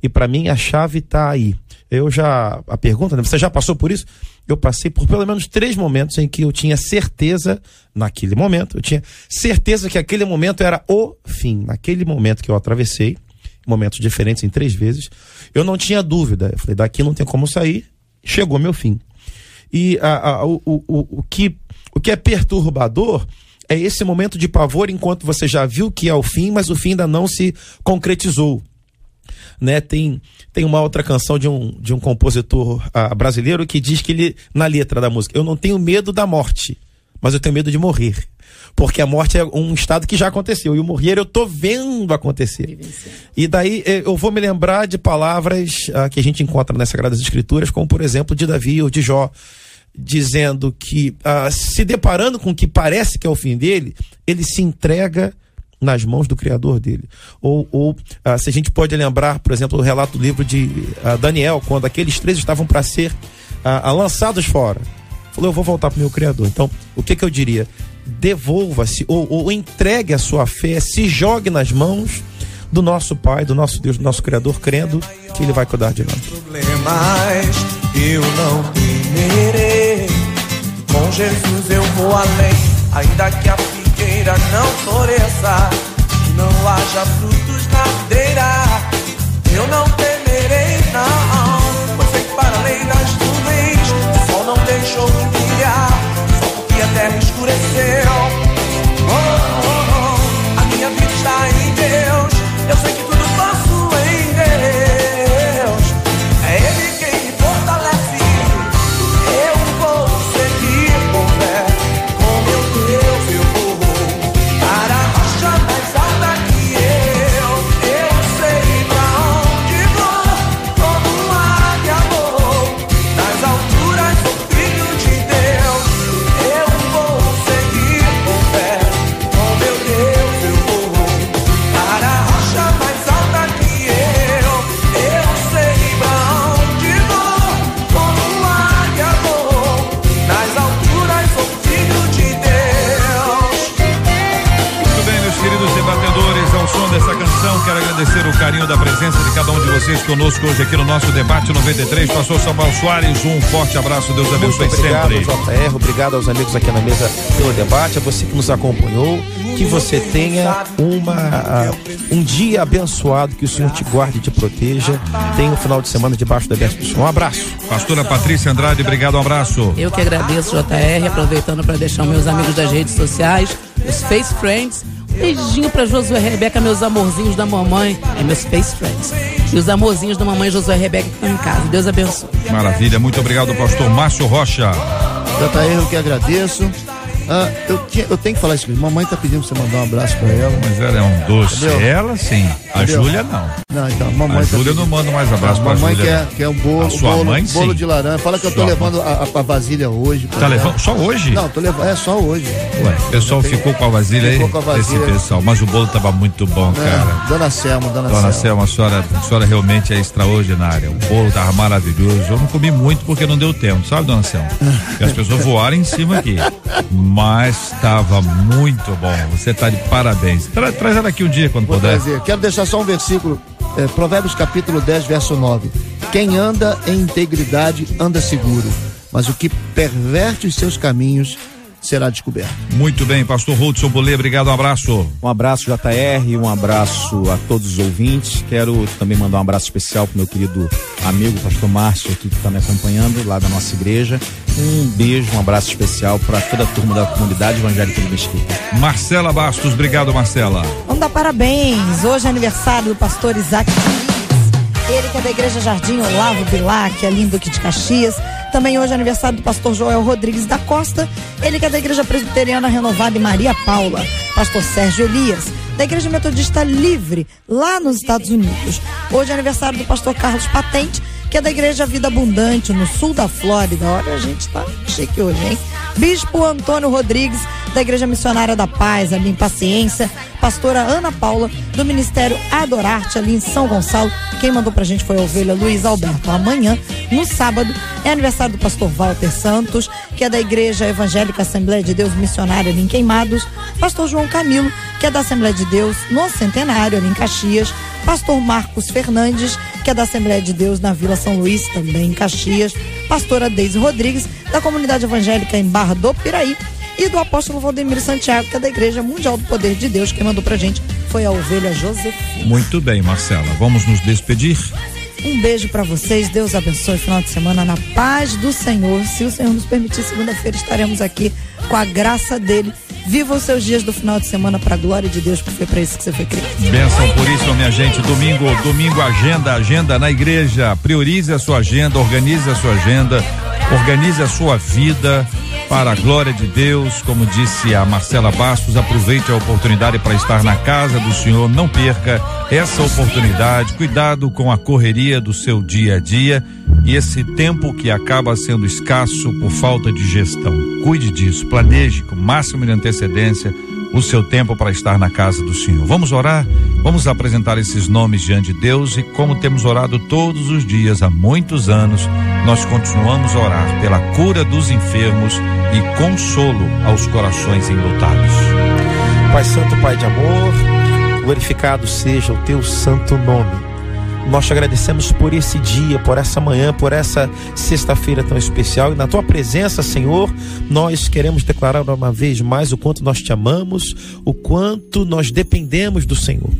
E para mim a chave está aí. Eu já. A pergunta, né? Você já passou por isso? eu passei por pelo menos três momentos em que eu tinha certeza, naquele momento, eu tinha certeza que aquele momento era o fim. Naquele momento que eu atravessei, momentos diferentes em três vezes, eu não tinha dúvida. Eu falei, daqui não tem como sair, chegou meu fim. E a, a, o, o, o, que, o que é perturbador é esse momento de pavor enquanto você já viu que é o fim, mas o fim ainda não se concretizou. Né? Tem tem uma outra canção de um, de um compositor uh, brasileiro que diz que ele, na letra da música, eu não tenho medo da morte, mas eu tenho medo de morrer. Porque a morte é um estado que já aconteceu. E o morrer eu tô vendo acontecer. E daí eh, eu vou me lembrar de palavras uh, que a gente encontra nas Sagradas Escrituras, como por exemplo de Davi ou de Jó, dizendo que, uh, se deparando com o que parece que é o fim dele, ele se entrega nas mãos do Criador dele. Ou, ou ah, se a gente pode lembrar, por exemplo, o relato do livro de ah, Daniel, quando aqueles três estavam para ser ah, ah, lançados fora. Falou, eu vou voltar para o meu Criador. Então, o que, que eu diria? Devolva-se ou, ou entregue a sua fé, se jogue nas mãos do nosso Pai, do nosso Deus, do nosso Criador, crendo que Ele vai cuidar de nós. Problemas eu não. Com Jesus eu vou além, ainda que a figueira não floresça, não haja frutos na agradecer o carinho da presença de cada um de vocês conosco hoje aqui no nosso debate 93. Pastor Samuel Soares, um forte abraço, Deus abençoe Muito obrigado, sempre. JR, obrigado aos amigos aqui na mesa pelo debate, a você que nos acompanhou, que você tenha uma um dia abençoado, que o Senhor te guarde e te proteja. Tenha um final de semana debaixo da bênção do Senhor. Um abraço. Pastora Patrícia Andrade, obrigado, um abraço. Eu que agradeço, JR, aproveitando para deixar meus amigos das redes sociais, os Face Friends Beijinho pra Josué Rebeca, meus amorzinhos da mamãe. É meus face friends. E os amorzinhos da mamãe Josué Rebeca que estão em casa. Deus abençoe. Maravilha, muito obrigado, pastor Márcio Rocha. JR, eu que agradeço. Ah, eu, tinha, eu tenho que falar isso mesmo. Mamãe tá pedindo pra você mandar um abraço pra ela. Mas ela é um doce. Entendeu? Ela sim. A Entendeu? Júlia não. Não, então, mamãe. A tá Júlia não mando mais abraço pra mamãe Júlia. quer, quer um bolo, sua bolo, mãe, bolo sim. de laranja. Fala que eu tô Sua levando a, a, vasilha hoje. Tá levando só hoje? Não, tô levando. É só hoje. Ué, o pessoal Tem- ficou com a vasilha aí? Ficou com a vasilha. Esse pessoal. Mas o bolo tava muito bom, É, cara. Dona Selma, Dona, Dona Selma. Selma, a senhora, a senhora realmente é extraordinária. O bolo tava maravilhoso. Eu não comi muito porque não deu tempo, sabe, dona Selma? Porque as pessoas voaram em cima aqui. Mas estava muito bom. Você tá de parabéns. Tra- traz ela aqui um dia quando Vou puder. trazer. Quero deixar só um versículo. é, Provérbios capítulo 10, verso 9. Quem anda em integridade anda seguro, mas o que perverte os seus caminhos será descoberto. Muito bem, pastor Hudson Bolê, obrigado, um abraço. Um abraço, JR, um abraço a todos os ouvintes. Quero também mandar um abraço especial pro meu querido amigo, pastor Márcio, aqui que está me acompanhando lá da nossa igreja. Um beijo, um abraço especial para toda a turma da comunidade evangélica de Mesquita. Marcela Bastos, obrigado, Marcela. Vamos dar parabéns. Hoje é aniversário do pastor Isaac. Ele que é da Igreja Jardim Olavo Bilac, ali em Duque de Caxias. Também hoje é aniversário do pastor Joel Rodrigues da Costa. Ele que é da Igreja Presbiteriana Renovada em Maria Paula. Pastor Sérgio Elias, da Igreja Metodista Livre, lá nos Estados Unidos. Hoje é aniversário do pastor Carlos Patente, que é da Igreja Vida Abundante, no sul da Flórida. Olha, a gente tá chique hoje, hein? Bispo Antônio Rodrigues, da Igreja Missionária da Paz, ali em Paciência. Pastora Ana Paula, do Ministério Adorarte, ali em São Gonçalo. Quem mandou pra gente foi a ovelha Luiz Alberto. Amanhã, no sábado, é aniversário do pastor Walter Santos, que é da Igreja Evangélica Assembleia de Deus Missionária, ali em Queimados. Pastor João Camilo, que é da Assembleia de Deus no Centenário, ali em Caxias. Pastor Marcos Fernandes, que é da Assembleia de Deus na Vila São Luís, também em Caxias. Pastora Deise Rodrigues, da Comunidade Evangélica em Barra do Piraí. E do apóstolo Valdemiro Santiago, que é da Igreja Mundial do Poder de Deus. Quem mandou pra gente foi a ovelha Josefina. Muito bem, Marcela. Vamos nos despedir. Um beijo pra vocês, Deus abençoe o final de semana na paz do Senhor. Se o Senhor nos permitir, segunda-feira estaremos aqui com a graça dele. Viva os seus dias do final de semana para a glória de Deus, porque foi para isso que você foi criado. Benção por isso, minha gente. Domingo, domingo, agenda, agenda na igreja. Priorize a sua agenda, organize a sua agenda, organize a sua vida para a glória de Deus. Como disse a Marcela Bastos, aproveite a oportunidade para estar na casa do Senhor. Não perca essa oportunidade. Cuidado com a correria do seu dia a dia e esse tempo que acaba sendo escasso por falta de gestão. Cuide disso, planeje com máximo de antecedência o seu tempo para estar na casa do Senhor. Vamos orar? Vamos apresentar esses nomes diante de Deus e como temos orado todos os dias há muitos anos, nós continuamos a orar pela cura dos enfermos e consolo aos corações enlutados. Pai Santo, Pai de amor, glorificado seja o teu santo nome. Nós te agradecemos por esse dia, por essa manhã, por essa sexta-feira tão especial. E na tua presença, Senhor, nós queremos declarar uma vez mais o quanto nós te amamos, o quanto nós dependemos do Senhor.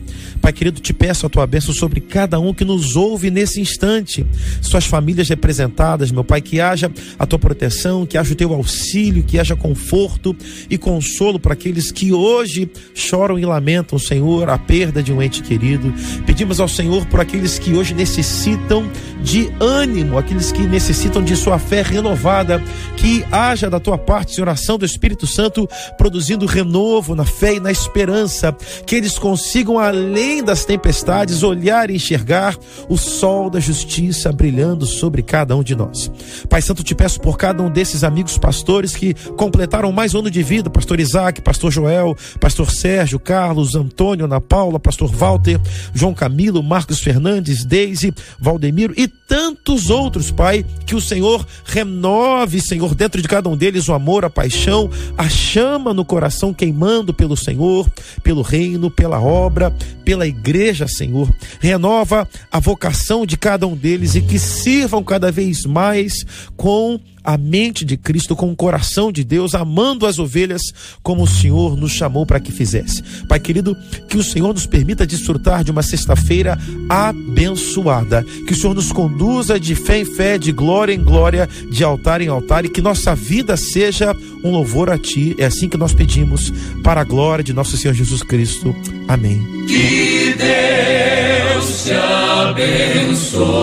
Pai querido, te peço a tua bênção sobre cada um que nos ouve nesse instante. Suas famílias representadas, meu Pai, que haja a tua proteção, que haja o teu auxílio, que haja conforto e consolo para aqueles que hoje choram e lamentam, Senhor, a perda de um ente querido. Pedimos ao Senhor por aqueles que hoje necessitam de ânimo, aqueles que necessitam de sua fé renovada, que haja da tua parte, Senhor, ação do Espírito Santo produzindo renovo na fé e na esperança, que eles consigam além das tempestades olhar e enxergar o sol da justiça brilhando sobre cada um de nós. Pai Santo, te peço por cada um desses amigos pastores que completaram mais um ano de vida, pastor Isaac, pastor Joel, pastor Sérgio, Carlos, Antônio, Ana Paula, pastor Walter, João Camilo, Marcos Fernandes, Deise, Valdemiro e tantos outros, Pai, que o Senhor renove, Senhor, dentro de cada um deles o amor, a paixão, a chama no coração queimando pelo Senhor, pelo reino, pela obra, pela igreja, Senhor. Renova a vocação de cada um deles e que sirvam cada vez mais com a mente de Cristo, com o coração de Deus, amando as ovelhas como o Senhor nos chamou para que fizesse. Pai querido, que o Senhor nos permita desfrutar de uma sexta-feira abençoada. Que o Senhor nos conduza de fé em fé, de glória em glória, de altar em altar e que nossa vida seja um louvor a Ti. É assim que nós pedimos, para a glória de nosso Senhor Jesus Cristo. Amém. Que Deus te abençoe.